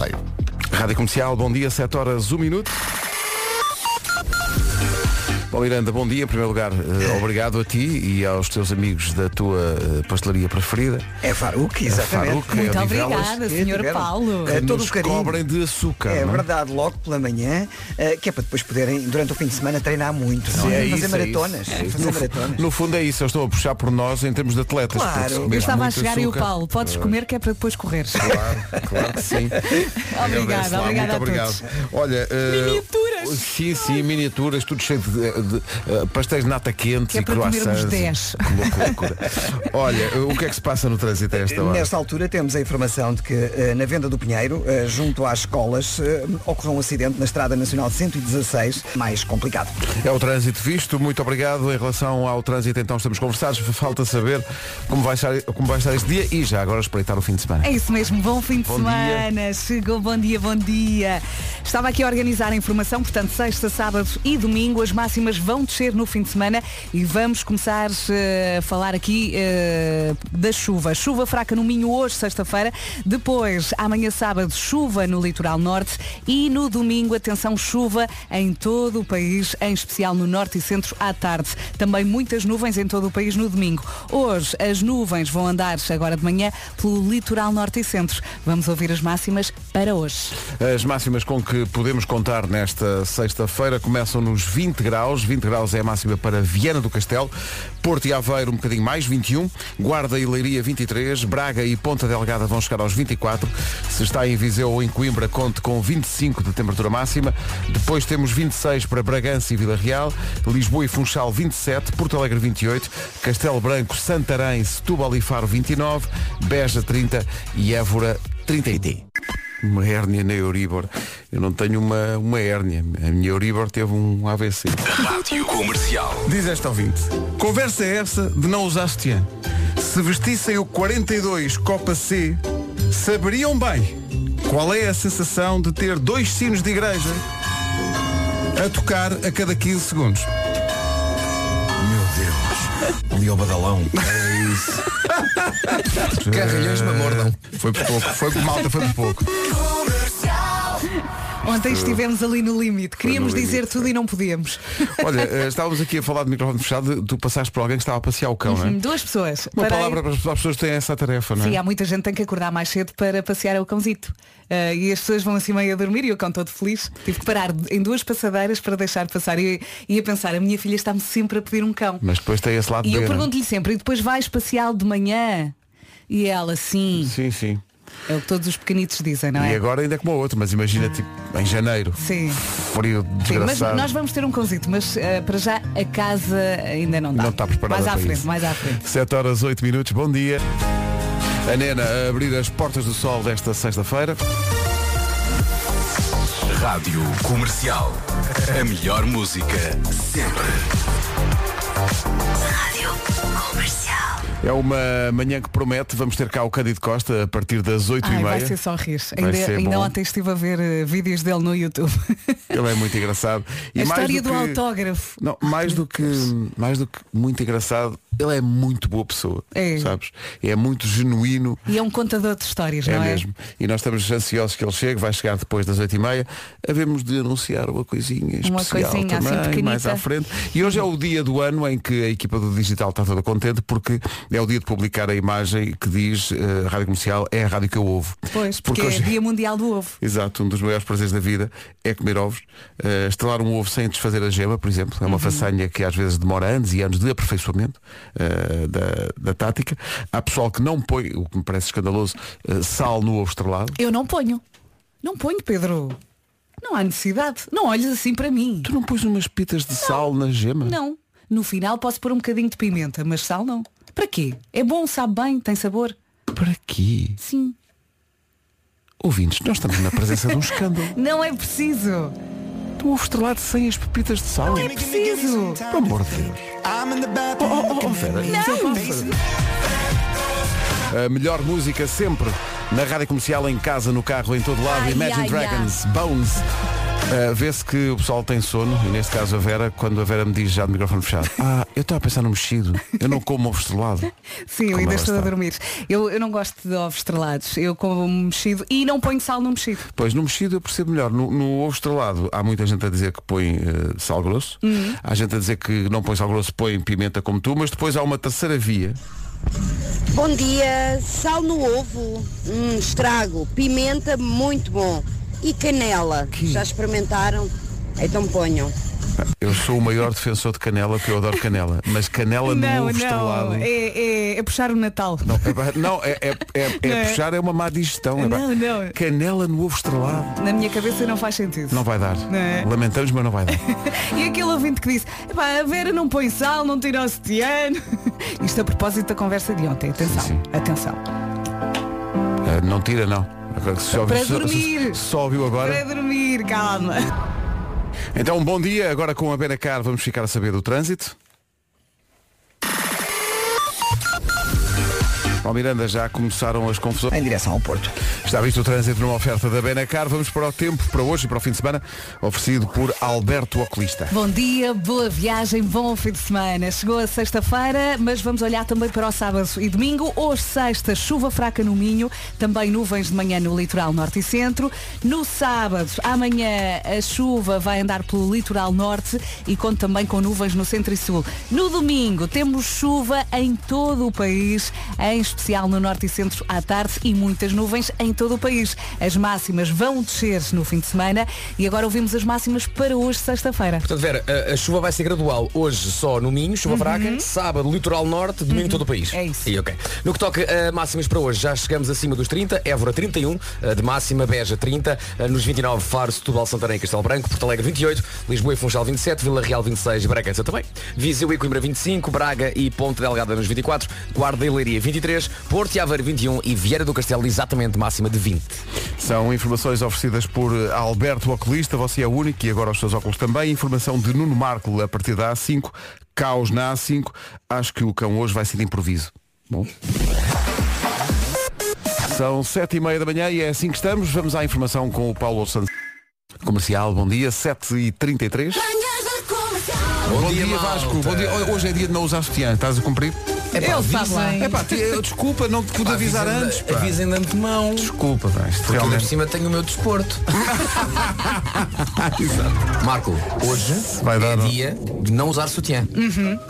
sorteio. Rádio Comercial, bom dia, 7 horas, 1 minuto. Bom, Miranda, bom dia. Em primeiro lugar, eh, obrigado a ti e aos teus amigos da tua eh, pastelaria preferida. É Faruque, exatamente. Faruque, Muito é Odivelas, obrigada, que Sr. tiveram. Paulo. É, que todo nos o carinho. cobrem de açúcar. É não verdade, logo pela manhã, eh, que é para depois poderem, durante o fim de semana, treinar muito, não Sim, é? é fazer isso, é maratonas. isso, é isso. fazer No, maratonas. no fundo é isso, eles estão a puxar por nós em termos de atletas. Claro. porque se Eu Eu estava a muito chegar e o açúcar- Paulo, podes comer que é para depois correres. Claro, claro que sim. Agradeço obrigada, lá, obrigada muito a obrigado. todos. Olha, eh, Miniaturas. Sim, sim, miniaturas, tudo cheio de, de, eh, pastéis de nata quentes Que é e croissants. 10. Que loucura, loucura. Olha, o que é que se passa no trânsito a esta hora? Nesta altura temos a informação de que eh, na venda do Pinheiro, eh, junto às escolas, ocorreu um acidente na Estrada Nacional 116, mais complicado. É o trânsito visto, muito obrigado. Em relação ao trânsito, então estamos conversados. Falta saber como vai estar, como vai estar este dia e já agora espreitar o fim de semana. É isso mesmo, bom fim de Bom semana. Chegou, bom dia, bom dia. Estava aqui a organizar a informação, portanto, sexta, sábado e domingo as máximas vão descer no fim de semana e vamos começar eh, a falar aqui eh, da chuva. Chuva fraca no Minho hoje, sexta-feira. Depois, amanhã sábado, chuva no litoral norte e no domingo, atenção, chuva em todo o país, em especial no norte e centro à tarde. Também muitas nuvens em todo o país no domingo. Hoje as nuvens vão andar agora de manhã pelo litoral norte e centro. Vamos ouvir as máximas para hoje. As máximas com que podemos contar nesta sexta-feira começam nos 20 graus. 20 graus é a máxima para Viana do Castelo. Porto e Aveiro um bocadinho mais, 21. Guarda e Leiria 23. Braga e Ponta Delgada vão chegar aos 24. Se está em Viseu ou em Coimbra, conte com 25 de temperatura máxima. Depois temos 26 para Bragança e Vila Real. Lisboa e Funchal 27. Porto Alegre 28. Castelo Branco, Santarém, Setúbal e Faro 29. Beja 30 e Évora 31. Uma hérnia na Euribor. Eu não tenho uma, uma hérnia. A minha Euribor teve um AVC. Rádio Comercial. Diz esta ouvinte. Conversa é essa de não usar sutiã. Se vestissem o 42 Copa C, saberiam bem qual é a sensação de ter dois sinos de igreja a tocar a cada 15 segundos. Ali ao badalão. É isso. Carrilhões me mordam. Foi por pouco. Foi por malta, foi por pouco. Ontem estivemos ali no limite. Queríamos no limite, dizer tudo e não podíamos. Olha, eh, estávamos aqui a falar de microfone fechado. Tu passaste por alguém que estava a passear o cão, não é? Duas pessoas. Uma Parei- palavra para as pessoas que têm essa tarefa, não é? Sim, há muita gente que tem que acordar mais cedo para passear o cãozito. Ah, e as pessoas vão assim meio a dormir e o cão todo feliz. Tive que parar em duas passadeiras para deixar passar. E ia pensar, a minha filha está-me sempre a pedir um cão. Mas depois tem esse lado E eu é? pergunto-lhe sempre, e depois vais passeá-lo de manhã? E ela, sim. Sim, sim. É o que todos os pequenitos dizem, não E é? agora ainda é como o outro, mas imagina tipo em janeiro. Sim. Frio Sim, mas desgraçado. nós vamos ter um cãozito, mas ah, para já a casa ainda não dá. Não está preparada Mais à para frente, isso. mais à frente. 7 horas 8 minutos, bom dia. A Nena a abrir as portas do sol desta sexta-feira. Rádio Comercial. A melhor música sempre. É uma manhã que promete, vamos ter cá o Cândido Costa a partir das 8 Ai, e vai meia. ser só rir. Vai Ainda, ainda ontem estive a ver eh, vídeos dele no YouTube. Ele é muito engraçado. E a história do, que- autógrafo. Não, mais do que mais do que muito engraçado, ele é muito boa pessoa. É. Sabes? É muito genuíno. E é um contador de histórias, É não é? mesmo. E nós estamos ansiosos que ele chegue, vai chegar depois das 8 e meia. Havemos de anunciar uma coisinha Uma especial coisinha assim também, pequenita. mais à frente. E hoje é o dia do ano em que a equipa do Digital está toda contente porque é o dia de publicar a imagem que diz eh, Rádio Comercial é a rádio que eu ouvo. Pois, porque, hoje- é Dia Mundial do Ovo. Exato, um dos maiores prazeres da vida é comer ovos. Uh, um ovo sem desfazer a gema, por exemplo, é uma Uhum. façanha que às vezes demora anos e anos de aperfeiçoamento uh, da, da tática. Há pessoal que não põe, o que me parece escandaloso, uh, sal no ovo estrelado. Eu não ponho. Não ponho, Pedro. Não há necessidade. Não olhes assim para mim. Tu não pões umas pitas de sal na gema? Não. No final posso pôr um bocadinho de pimenta, mas sal não. Para quê? É bom, sabe bem, tem sabor. Para quê? Sim. Ouvintes, nós estamos na presença de um escândalo. Não é preciso. Um ovo estrelado sem as pepitas de sal. É preciso. Pelo amor de Deus. Oh, oh, oh, Vera, isso é Não. bárbaro. A melhor música sempre na rádio comercial, em casa, no carro, em todo lado. Ai, Imagine ai, Dragons, Bones. Uh, Vê-se que o pessoal tem sono, e neste caso a Vera, quando a Vera me diz já de microfone fechado, ah, eu estava a pensar no mexido, eu não como ovo estrelado. Sim, eu ainda estou a dormir. Eu, eu não gosto de ovos estrelados. Eu como mexido e não ponho sal no mexido. Pois no mexido eu percebo melhor. No, no ovo estrelado há muita gente a dizer que põe eh, sal grosso. Uhum. Há gente a dizer que não põe sal grosso, põe pimenta como tu, mas depois há uma terceira via. Bom dia, sal no ovo, hum, estrago, pimenta muito bom e canela. Já experimentaram? Então ponham. Eu sou o maior defensor de canela, porque eu adoro canela. Mas canela no não, ovo estrelado. É, é, é puxar o Natal. Não, é, não, é, é, é- é Não é? puxar, é uma má digestão. é. Não, não. Canela no ovo estrelado. Na minha cabeça não faz sentido. Não vai dar. Não é? Lamentamos, mas não vai dar. E aquele ouvinte que disse, "Epá, a Vera não põe sal, não tira o setiano. Isto a propósito da conversa de ontem. Atenção, Sim, sim. atenção. Eh, não tira, não. Só, Para se- dormir. só ouviu agora. Para dormir, calma. Então, bom dia. Agora com a Benacar vamos ficar a saber do trânsito. Paulo Miranda, já começaram as confusões. Em direção ao Porto. Está visto o trânsito numa oferta da Benacar. Vamos para o tempo, para hoje e para o fim de semana, oferecido por Alberto Oculista. Bom dia, boa viagem, bom fim de semana. Chegou a sexta-feira, mas vamos olhar também para o sábado e domingo. Hoje, sexta, chuva fraca no Minho, também nuvens de manhã no litoral norte e centro. No sábado, amanhã, a chuva vai andar pelo litoral norte e conta também com nuvens no centro e sul. No domingo, temos chuva em todo o país, em especial no norte e centro à tarde e muitas nuvens em todo o país. As máximas vão descer no fim de semana e agora ouvimos as máximas para hoje, sexta-feira. Portanto, Vera, a, a chuva vai ser gradual. Hoje só no Minho, chuva fraca. Sábado, litoral norte. Domingo, todo o país. Uhum. É isso. E, ok. No que toca a máximas para hoje, já chegamos acima dos 30. Évora 31, eh, de máxima. Beja 30. eh, Nos 29, Faro, Setúbal, Santarém e Castelo Branco. Porto Alegre 28. Lisboa e Funchal 27. Vila Real 26. Bragança também. Viseu e Coimbra 25. Braga e Ponte Delgada nos 24. Guarda e Leiria 23. Porto e Aveiro 21. E Vieira do Castelo exatamente máxima de 20. São informações oferecidas por Alberto Oculista, você é o único e agora os seus óculos também. Informação de Nuno Marco a partir da A5, caos na A5. Acho que o cão hoje vai ser de improviso. Bom. São sete e meia da manhã e é assim que estamos. Vamos à informação com o Paulo Santos. Comercial, bom dia, 7h33. Bom, dia, Vasco. Bom dia. Hoje é dia de não usar sutiã. Estás a cumprir? Ele sabe lá. É pá, desculpa, não te pude avisar antes. pá. Avisem de antemão. Desculpa, pá, isto Porque ainda por realmente. cima tenho o meu desporto. Marco, hoje Vai dar, é não? dia de não usar sutiã.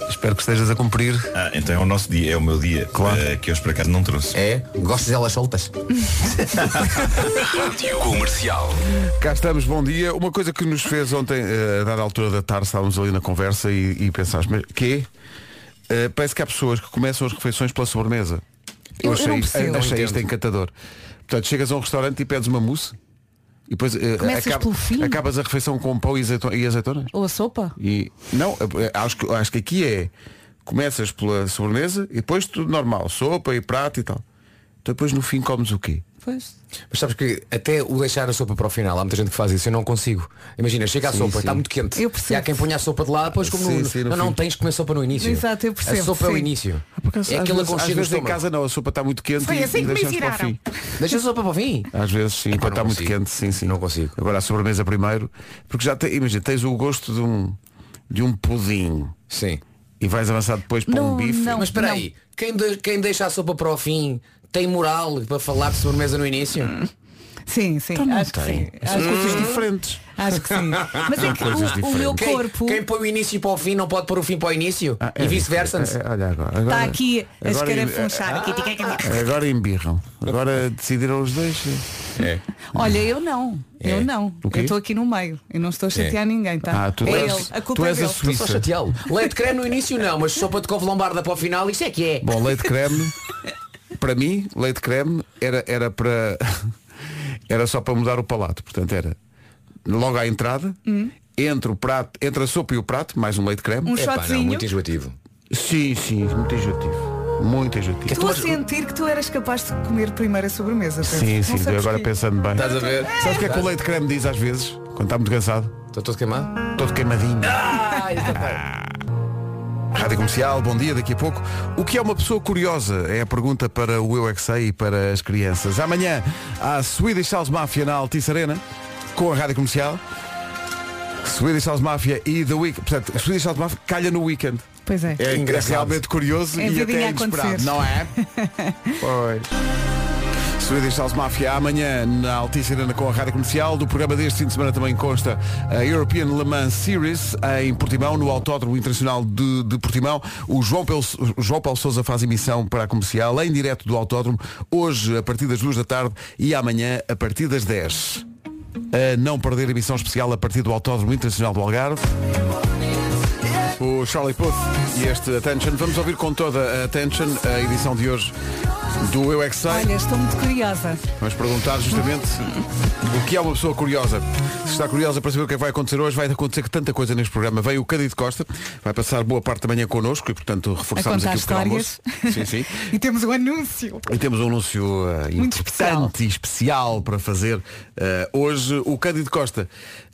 Espero que estejas a cumprir. Ah, então é o nosso dia, é o meu dia, Claro. eh, que eu hoje por acaso não trouxe. É? Gostas delas soltas? Rádio Comercial. Cá estamos, bom dia. Uma coisa que nos fez ontem, eh, a dada altura da tarde, estávamos ali na conversa e, e pensámos, mas quê? Eh, parece que há pessoas que começam as refeições pela sobremesa. Eu- eu achei, isto- achei isto encantador. Portanto, chegas a um restaurante e pedes uma mousse e depois pelo fim? acabas a refeição com pão e, azeito- e azeitonas. Ou a sopa? E não, eh, acho que, acho que aqui é começas pela sobremesa e depois tudo normal, sopa e prato e tal. Então depois no fim comes o quê? Pois. Mas sabes que até o deixar a sopa para o final, há muita gente que faz isso, eu não consigo. Imagina, chega a Sim, sopa, sim. está muito quente. Eu percebo. E há quem ponha a sopa de lado, depois como Sim, no, sim, no Não, não, tens que comer sopa no início. Exato, eu percebo, A sopa é o início. Acaso, é às vezes, às do vezes em casa não, a sopa está muito quente Foi e, assim e que me deixamos para o ensinaram. fim. Deixa a sopa para o fim. Às vezes sim, quando está muito quente, sim, sim. Não consigo. Agora a sobremesa primeiro, porque já tem, imagina, tens o gosto de um, de um pudim Sim. e vais avançar depois para Não, um bife. não. Mas espera aí, quem, de- quem deixa a sopa para o fim tem moral para falar de sobremesa no início? Sim, sim. Então não acho que tem. sim. São que coisas sim. diferentes. Acho que sim. Mas é que coisas o, o meu Quem, corpo quem põe o início para o fim não pode pôr o fim para o início? Ah, é e vice-versa? diferente. É, olha agora. está agora aqui a agora escarafunchar. Aqui, Agora embirram. Agora decidiram os dois. É. Olha, eu não. É. Eu não. O quê? Eu estou aqui no meio. Eu não estou a chatear ninguém, tá? Ah, tu é és- ele. A tu culpa és é a dele. Estou só chateá-lo. Leite creme no início não, mas sopa de couve lombarda para o final, isso é que é. Bom, leite creme, para mim, leite creme era, era para. Era só para mudar o palato. Portanto, era logo à entrada, entre o prato, entre a sopa e o prato, mais um leite creme. Um Epá, não, shotzinho. muito enjoativo. Sim, sim, muito enjoativo. Muito enjoativo. Estou a sentir que tu eras capaz de comer primeiro a sobremesa. penso. Sim, Não sim, agora porquê. pensando bem. Estás a ver? Sabes o que é que o leite creme diz às vezes? Quando está muito cansado? Estou todo queimado? Todo queimadinho. Ah, isso é Rádio Comercial, bom dia, daqui a pouco. O que é uma pessoa curiosa? É a pergunta para o Eu é Que Sei e para as crianças. Amanhã, a Swedish House Mafia na Altice Arena, com a Rádio Comercial. Swedish House Mafia e The Weeknd. Portanto, Swedish House Mafia calha no weekend. Pois é. É, engraçado. realmente curioso É e até a inesperado, acontecer. não é? pois. Swedish House Mafia amanhã na Altice Arena com a Rádio Comercial. Do programa deste fim de semana também consta a European Le Mans Series em Portimão, no Autódromo Internacional de, de Portimão. O João, Pel, o João Paulo Sousa faz emissão para a comercial em direto do Autódromo, hoje a partir das duas da tarde e amanhã a partir das 10. A não perder a emissão especial a partir do Autódromo Internacional do Algarve. O Charlie Puth e este Attention. Vamos ouvir com toda a Attention a edição de hoje do Eu é Que Sei. Olha, estou muito curiosa. Vamos perguntar justamente o que é uma pessoa curiosa. Se está curiosa para saber o que é que vai acontecer hoje, vai acontecer tanta coisa neste programa. Veio o Cândido Costa, vai passar boa parte da manhã connosco e, portanto, reforçamos aqui o pequeno almoço. Sim, sim. e temos um anúncio. E temos um anúncio uh, Muito importante e especial para fazer uh, hoje. O Cândido Costa,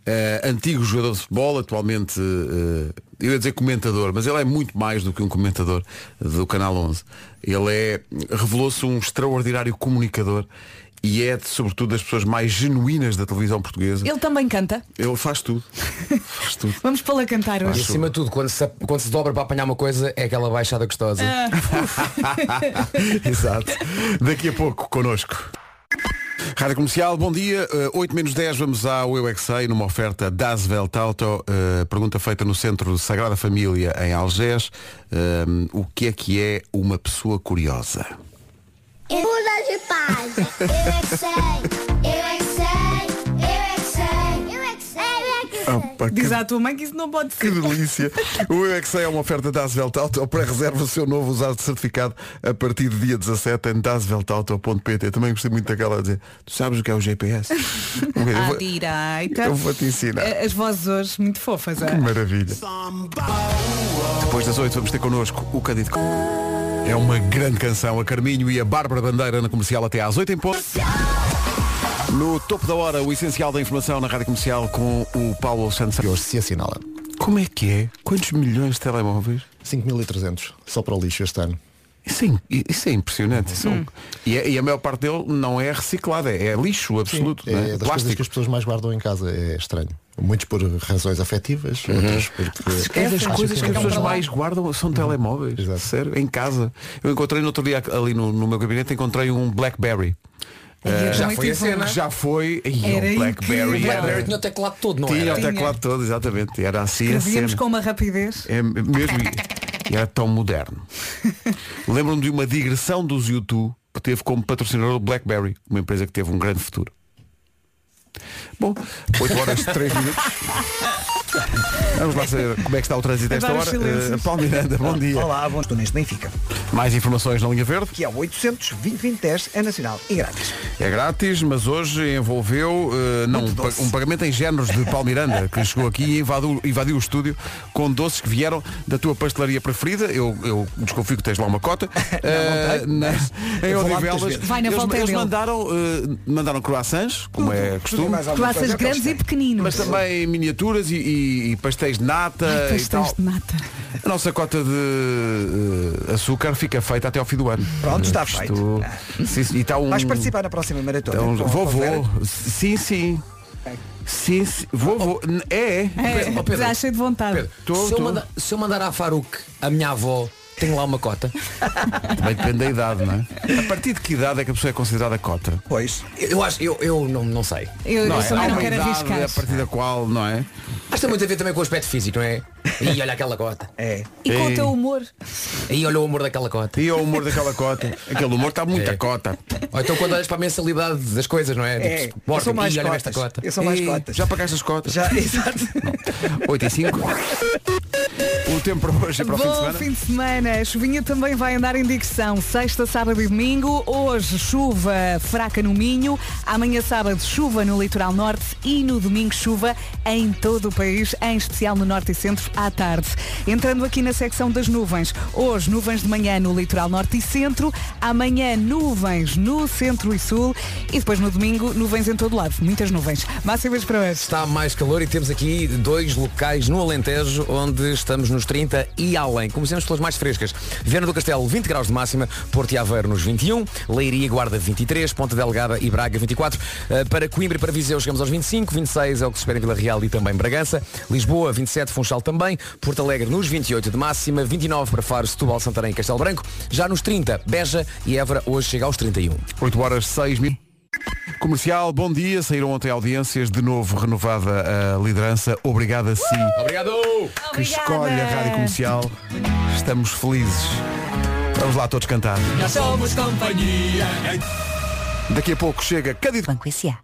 uh, antigo jogador de futebol, atualmente, uh, eu ia dizer comentador, mas ele é muito mais do que um comentador do Canal 11. Ele é, revelou-se um extraordinário comunicador e é, sobretudo, das pessoas mais genuínas da televisão portuguesa. Ele também canta. Ele faz tudo. faz tudo. Vamos pô-lo a cantar E hoje. acima de tudo, quando se, quando se dobra para apanhar uma coisa, é aquela baixada gostosa. Exato. Daqui a pouco, connosco. Rádio Comercial, bom dia. Uh, 8 menos 10, vamos ao Eu é numa oferta das Welt Auto. Uh, pergunta feita no Centro Sagrada Família, em Algés. Uh, o que é que é uma pessoa curiosa? Muda de paz. Eu é é que. Opa, Diz à tua mãe que isso não pode Que ser. delícia! O Eu é que sei é uma oferta da Asvelt Auto. Pré-reserva o seu novo usado certificado a partir do dia 17 em dasveltauto.pt. Também gostei muito daquela a dizer, tu sabes o que é o GPS? Eu À vou- direita. eu vou-te ensinar. As vozes hoje muito fofas. Que é? maravilha. Depois das 8 vamos ter connosco o Cândido. É uma grande canção, a Carminho e a Bárbara Bandeira na comercial até às 8 em ponto. No topo da hora, o essencial da informação na rádio comercial com o Paulo Santos. hoje se assinala. Como é que é? Quantos milhões de telemóveis? 5.300 só para o lixo este ano. Isso é, isso é impressionante. Isso é um- e, a- e a maior parte dele não é reciclada, é lixo absoluto. É não é? das coisas que as pessoas mais guardam em casa, é estranho. Muitos por razões afetivas, outros porque É das coisas que as é pessoas mais guardam são telemóveis. Exato. Sério, em casa. Eu encontrei no outro dia ali no, no meu gabinete, encontrei um Blackberry. Ai, já foi a cena. Já foi. E Era o Blackberry incrível. era. Tinha o teclado todo, não Tinha era? o teclado todo, exatamente. Era assim a Escrevíamos cena. com uma rapidez. É mesmo. Era tão moderno. Lembro-me de uma digressão dos YouTube que teve como patrocinador o Blackberry, uma empresa que teve um grande futuro. Bom, 8 horas 3 minutos. Vamos lá saber como é que está o trânsito a esta hora. Uh, Paulo Miranda, bom dia. Olá, bom estou neste Benfica. Mais informações na linha verde. Que é o 800 2010 é nacional e grátis. É grátis, mas hoje envolveu uh, não, um, um pagamento em géneros de Paulo Miranda, que chegou aqui e invadiu, invadiu o estúdio com doces que vieram da tua pastelaria preferida. Eu, eu desconfio que tens lá uma cota. Uh, na- em Eu vou lá muitas Odivelas. Vai na eles, volta eles mandaram, uh, mandaram croissants, como é Tudo e costume. Mais alguma Croissants coisa grandes e pequeninos. Mas também miniaturas e, e- e pastéis de nata Ai, e pastéis tal. de nata. A nossa cota de uh, açúcar fica feita até ao fim do ano. Pronto, está Isto- feito. Sim, sim, e está um, Vais participar na próxima maratona. então, Com- vou, com a Vera? vou. Sim, sim. Sim, sim. Vou, vou. É, é. Pedro, Pedro. já cheio de vontade. Pedro, Tô, se, eu tô. manda- se eu mandar à Faruque a minha avó, tenho lá uma cota. Também depende da idade, não é? A partir de que idade é que a pessoa é considerada cota? Pois. Eu, acho, eu, eu não, não sei. Eu, eu é? também Há não uma quero idade arriscar. a partir da qual, não é? Acho que tem muito a ver também com o aspecto físico, não é? E olha aquela cota. É. E com o teu humor. Aí olha o amor daquela cota. E o humor daquela cota. Aquele humor está muita É. cota. Ou então quando olhas para a mensalidade das coisas, não é? É. Tipo, Eu Morgan, sou mais "Ih, olha esta cotas. cota. Eu sou mais Ei, cotas. Já pagaste as cotas? Já, exato. 8 e 5. O tempo para hoje e para o fim de Bom semana. fim de semana. A chuvinha também vai andar em direção. Sexta, sábado e domingo. Hoje, chuva fraca no Minho. Amanhã, sábado, chuva no litoral norte. E no domingo, chuva em todo o país, em especial no norte e centro, à tarde. Entrando aqui na secção das nuvens. Hoje, nuvens de manhã no litoral norte e centro. Amanhã, nuvens no centro e sul. E depois, no domingo, nuvens em todo lado. Muitas nuvens. Máximas para hoje. Está mais calor e temos aqui dois locais no Alentejo onde estamos nos 30 e além. Comecemos pelas mais frescas. Viana do Castelo, 20 graus de máxima, Porto e Aveiro nos 21, Leiria e Guarda 23, Ponta Delgada e Braga 24. Uh, para Coimbra e para Viseu chegamos aos 25, 26 é o que se espera em Vila Real e também Bragança. Lisboa, 27, Funchal também. Porto Alegre nos 28 de máxima, 29 para Faro, Setúbal, Santarém e Castelo Branco. Já nos 30, Beja e Évora hoje chega aos 31. 8 horas 6 mil. Comercial, bom dia. Saíram ontem audiências, de novo renovada a liderança. Obrigado a si Obrigado! que escolhe a Rádio Comercial. Estamos felizes. Vamos lá todos cantar. Nós somos companhia. Daqui a pouco chega Cadiz Banco S.A.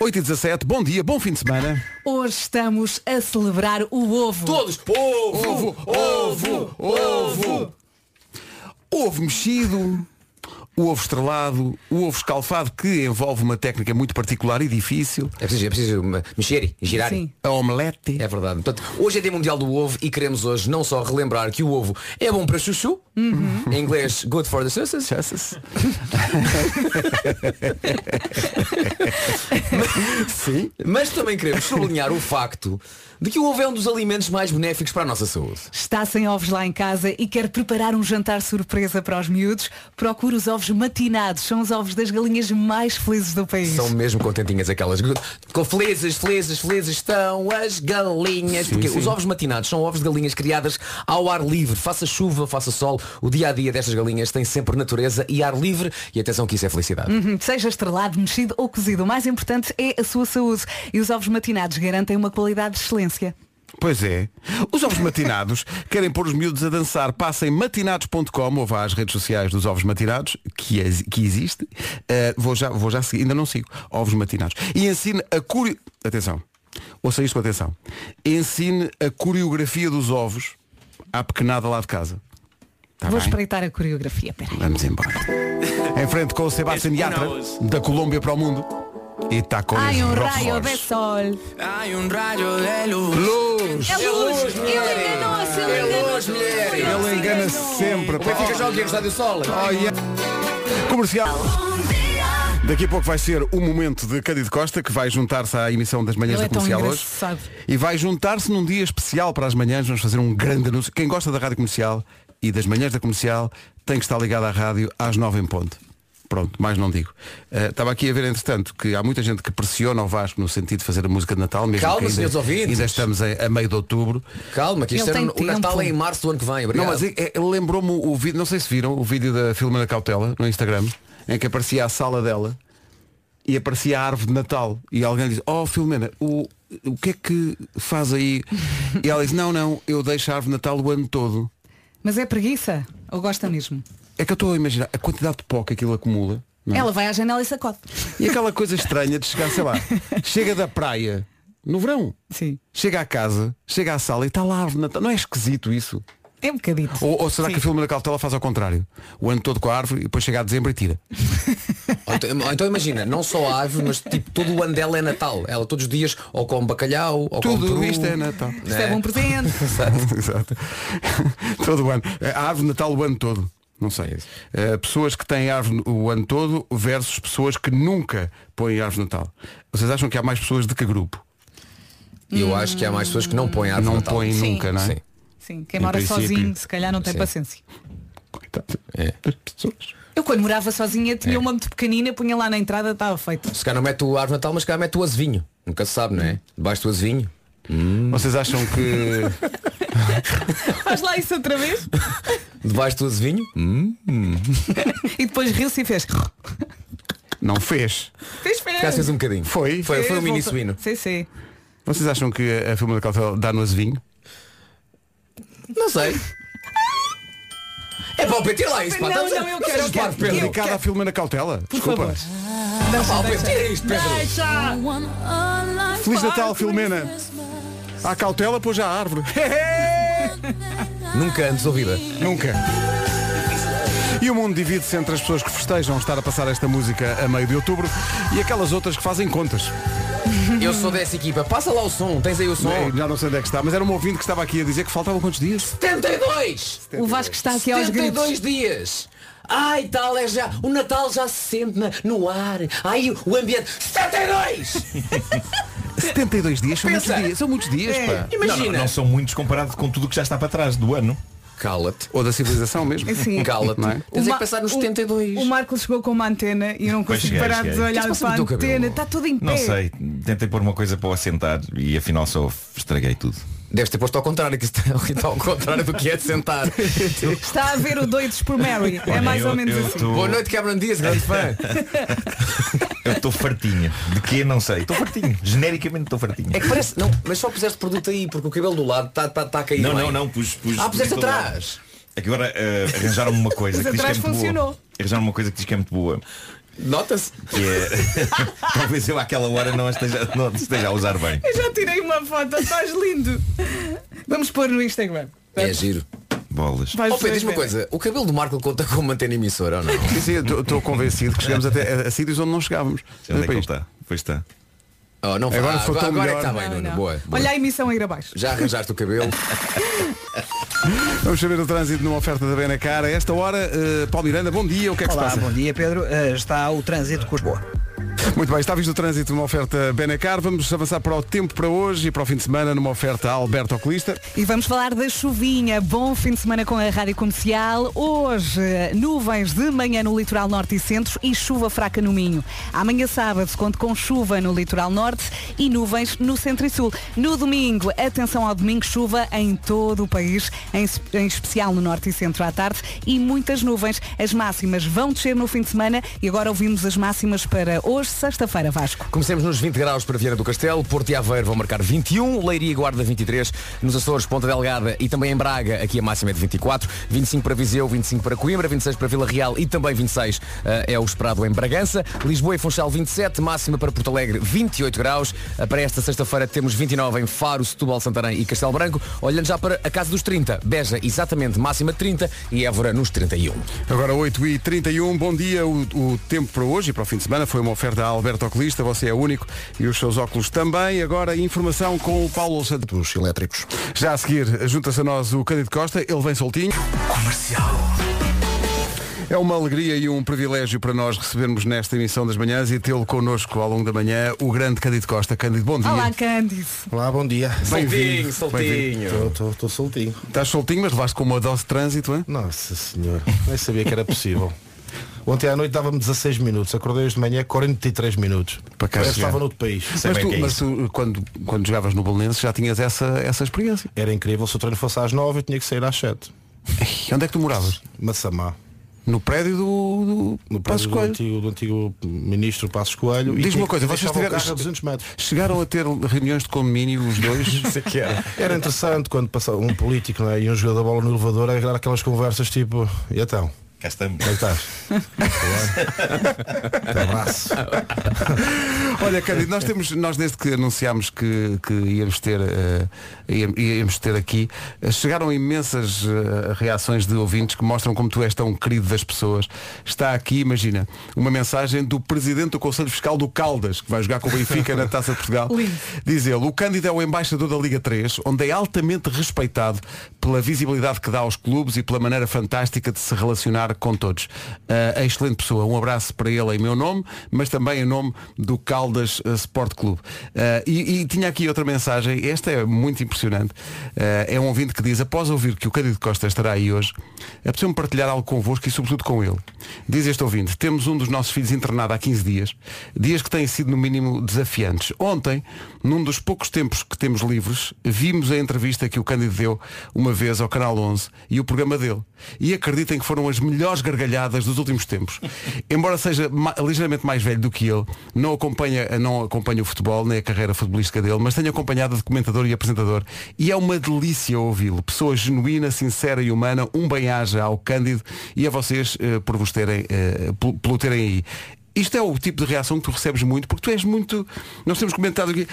8 e 17, bom dia, bom fim de semana. Hoje estamos a celebrar o ovo. Todos! Ovo! Ovo! Ovo! Ovo mexido, o ovo estrelado, o ovo escalfado que envolve uma técnica muito particular e difícil. É preciso, é preciso me- mexer e girar. Sim. A omelete. É verdade. Portanto, hoje é Dia Mundial do Ovo e queremos hoje não só relembrar que o ovo é bom para chuchu, em inglês good for the success, Sim. mas também queremos sublinhar o facto de que o ovo é um dos alimentos mais benéficos para a nossa saúde. Está sem ovos lá em casa e quer preparar um jantar surpresa para os miúdos? Procure os ovos matinados. São os ovos das galinhas mais felizes do país. São mesmo contentinhas aquelas. Com felizes, felizes, felizes estão as galinhas. Porque sim. os ovos matinados são ovos de galinhas criadas ao ar livre. Faça chuva, faça sol. O dia a dia destas galinhas tem sempre natureza e ar livre. E atenção que isso é felicidade. Uhum, Seja estrelado, mexido ou cozido, o mais importante é a sua saúde. E os ovos matinados garantem uma qualidade de excelência. Pois é. Os ovos matinados querem pôr os miúdos a dançar. Passem matinados.com ou vá às redes sociais dos ovos matinados, que, ex- que existe. Uh, vou, já, vou já seguir, ainda não sigo. Ovos matinados. E ensine a curio... Atenção. Ouça isto com atenção. Ensine a coreografia dos ovos à pequenada lá de casa. Tá Vou bem? espreitar a coreografia. Peraí. Vamos embora. Em frente com o Sebastián Yatra, da Colômbia para o mundo. E está com Ai, os um Rolls raio de sol. Hay un rayo de luz. Luz! É luz! Ele enganou-se, ele enganou-se. Ele Ele que engana-se enganou. sempre. O Benfica joga aqui no Estádio Sol. Oh, yeah. Comercial. Daqui a pouco vai ser o momento de Cândido Costa, que vai juntar-se à emissão das manhãs Ele da é comercial hoje. engraçado. E vai juntar-se num dia especial para as manhãs. Vamos fazer um grande anúncio. Quem gosta da rádio comercial e das manhãs da comercial tem que estar ligado à rádio às nove em ponto. Pronto, mais não digo. Eh, Estava aqui a ver, entretanto, que há muita gente que pressiona o Vasco no sentido de fazer a música de Natal, mesmo Calma, que ainda, senhores ouvintes. ainda estamos a, a meio de outubro. Calma, que isto Ele era tem o Natal tempo. é em março do ano que vem. Não, Obrigado. mas é- é- ele lembrou-me o vídeo, não sei se viram, o vídeo da Filomena Cautela no Instagram, em que aparecia a sala dela e aparecia a árvore de Natal. E alguém diz, oh Filomena, o, o que é que faz aí? E ela diz, não, não, eu deixo a árvore de Natal o ano todo. Mas é preguiça? Ou gosta mesmo? É que eu estou a imaginar a quantidade de pó que aquilo acumula. não é? Ela vai à janela e sacode. E aquela coisa estranha de chegar, sei lá, chega da praia, no verão, Sim. chega à casa, chega à sala e está lá a árvore de Natal. Não é esquisito isso? É um bocadito. Ou, ou será Sim. que a Filomena Cautela faz ao contrário? O ano todo com a árvore e depois chega a dezembro e tira. Ou então, ou então imagina, não só a árvore, mas tipo, todo o ano dela é Natal. Ela todos os dias ou come bacalhau, ou come Tudo peru. isto é Natal. Recebe um presente. Exato. todo o ano. A árvore de Natal o ano todo. Não sei. Eh, pessoas que têm árvore o ano todo versus pessoas que nunca põem árvore de Natal. Vocês acham que há mais pessoas de que grupo? Eu acho que há mais pessoas que não põem árvore Não de Natal. põem Sim. nunca, não é? Sim. Sim, quem Em mora princípio. sozinho, se calhar não tem Sim. paciência. Coitado É. das pessoas. Eu quando morava sozinha tinha É. uma muito pequenina, punha lá na entrada, estava feito. Se calhar não mete o árvore de Natal, mas se calhar mete o azevinho. Nunca se sabe, não é? Debaixo do azevinho. Vocês acham que. Faz lá isso outra vez. Debaixo do azevinho? E depois riu-se e fez. Não fez. Fez fez. Fez um bocadinho. Foi? Foi, foi um mini voltou. suíno. Sim, sim. Vocês acham que a Filomena Cautela dá no azevinho? Não sei. É para o tira lá isso, pá. Não, não, eu não quero, eu quero. Dedicada à Filomena Cautela. Por Desculpa. favor. Pedro, tira isto, Pedro. Feliz Natal, Filomena. À cautela, pôs já a árvore. Nunca antes ouvida. Nunca. E o mundo divide-se entre as pessoas que festejam estar a passar esta música a meio de outubro e aquelas outras que fazem contas. Eu sou dessa equipa. Passa lá o som. Tens aí o som. Já não sei onde é que está, mas era um ouvinte que estava aqui a dizer que faltavam quantos dias? 72! O Vasco está aqui aos gritos. 72 dias! Ai, tal, é já. O Natal já se sente na- no ar. Ai, o ambiente. 72! 72 dias são Pensa. muitos dias, são muitos dias, É. pá. Não, não, não são muitos comparado com tudo o que já está para trás do ano. Cala-te. Ou da civilização mesmo. Sim. Cala-te. Não é? Tens é que pensar nos o- 72. O Marco chegou com uma antena e eu não Pois consigo cheguei, parar de cheguei. olhar é para a o teu antena. Está tudo em pé. Não sei, tentei pôr uma coisa para o assentar e afinal só estraguei tudo. Deves ter posto ao contrário, que isto está ao contrário do que é de sentar. Está a ver o Doidos por Mary. É Olha, mais eu- ou menos assim. tô- Boa noite, Cameron Dias, grande fã. Eu estou fartinho. De quê? Não sei. Estou fartinho. Genericamente estou fartinho. É que parece. Não, mas só puseste produto aí, porque o cabelo do lado está tá, tá a cair. Não, bem. não, não, pus, pus Ah, puseste atrás. É que agora eh, arranjaram-me uma coisa Mas que diz que é funcionou. boa. Arranjaram uma coisa que diz que é muito boa. Nota-se. Que é. Talvez eu àquela hora não esteja, não a esteja a usar bem. Eu já tirei uma foto, estás lindo. Vamos pôr no Instagram. É giro. Bolas. Vais Ó Pedro, diz-me uma coisa, o cabelo do Marco conta como antena emissora ou não? Sim, sim, eu estou convencido que chegamos até a, a sítios onde não chegávamos. Onde é que ele está? Pois está. Oh, não Agora ficou agora, tão agora é melhor. está bem, Não, Nuno. não. Boa, boa. Olha a emissão a ir abaixo. Já arranjaste o cabelo. Vamos saber o trânsito numa oferta da Benacar. A esta hora, eh, Paulo Miranda, bom dia. O que é que Olá, se passa? bom dia Pedro. Eh, está o trânsito com Lisboa. Muito bem, está visto o trânsito numa oferta Benacar. Vamos avançar para o tempo para hoje e para o fim de semana numa oferta Alberto Oculista. E vamos falar da chuvinha. Bom fim de semana com a Rádio Comercial. Hoje, nuvens de manhã no litoral norte e centro e chuva fraca no Minho. Amanhã sábado, conto com chuva no litoral norte e nuvens no centro e sul. No domingo, atenção ao domingo, chuva em todo o país, em, em especial no norte e centro à tarde e muitas nuvens. As máximas vão descer no fim de semana e agora ouvimos as máximas para hoje, sexta-feira, Vasco. Comecemos nos 20 graus para Viana do Castelo, Porto e Aveiro vão marcar 21, Leiria e Guarda 23, nos Açores, Ponta Delgada e também em Braga, aqui a máxima é de 24, 25 para Viseu, 25 para Coimbra, 26 para Vila Real e também 26 eh, é o esperado em Bragança, Lisboa e Funchal 27, máxima para Porto Alegre 28 graus, Eh, para esta sexta-feira temos 29 em Faro, Setúbal, Santarém e Castelo Branco, olhando já para a casa dos 30, Beja exatamente máxima de 30 e Évora nos 31. Agora 8 e 31 bom dia. O, o tempo para hoje e para o fim de semana foi uma oferta a Alberto Oculista. Você é único e os seus óculos também. Agora informação com o Paulo Santos. Dos elétricos. Já a seguir, junta-se a nós o Cândido Costa. Ele vem soltinho. É uma alegria e um privilégio para nós recebermos nesta emissão das manhãs e tê-lo connosco ao longo da manhã o grande Cândido Costa. Cândido, bom dia. Olá, Cândido. Olá, bom dia. Bem-vindo. soltinho. Estou soltinho. Estás soltinho, mas levaste com uma dose de trânsito, hein? Nossa senhora, nem sabia que era possível. Ontem à noite dava-me 16 minutos, acordei hoje de manhã 43 minutos. Para cá estava noutro país. Mas tu, que é mas tu, quando, quando jogavas no Bolonense já tinhas essa, essa experiência. Era incrível, se o treino fosse às 9 eu tinha que sair às 7. E onde é que tu moravas? Massamá. No prédio do, do No prédio do Coelho. antigo, do antigo ministro Passos Coelho. Diz-me uma coisa, vocês tiveram- carro a 200 metros. Chegaram a ter reuniões de condomínio os dois? Era interessante quando passava um político não é, e um jogador da bola no elevador era aquelas conversas tipo, e então? Cá estamos. Como é estás? Até abraço. Olha, Cândido, nós temos, nós desde que anunciámos que, que íamos ter íam- íamos ter aqui, eh, chegaram imensas eh, reações de ouvintes que mostram como tu és tão querido das pessoas. Está aqui, imagina, uma mensagem do Presidente do Conselho Fiscal do Caldas, que vai jogar com o Benfica na Taça de Portugal. Lindo. Diz ele, o Cândido é o embaixador da Liga 3, onde é altamente respeitado pela visibilidade que dá aos clubes e pela maneira fantástica de se relacionar com todos. É excelente pessoa. Um abraço para ele em meu nome, mas também em nome do Caldas ah, Sport Clube. Ah, e, e tinha aqui outra mensagem, esta é muito impressionante. Ah, é um ouvinte que diz, após ouvir que o Cândido Costa estará aí hoje, apeteceu-me partilhar algo convosco e sobretudo com ele. Diz este ouvinte, temos um dos nossos filhos internado há 15 dias, dias que têm sido no mínimo desafiantes. Ontem, num dos poucos tempos que temos livres, vimos a entrevista que o Cândido deu uma vez ao Canal 11 e o programa dele. E acreditem que foram as melhores gargalhadas dos últimos tempos. Embora seja ma- ligeiramente mais velho do que ele, não acompanha, não acompanha o futebol, nem a carreira futebolística dele, mas tenho acompanhado de comentador e apresentador. E é uma delícia ouvi-lo. Pessoa genuína, sincera e humana, um bem-aja ao Cândido e a vocês eh, por vos terem, eh, pelo terem aí. Isto é o tipo de reação que tu recebes muito, porque tu és muito. Nós temos comentado aqui.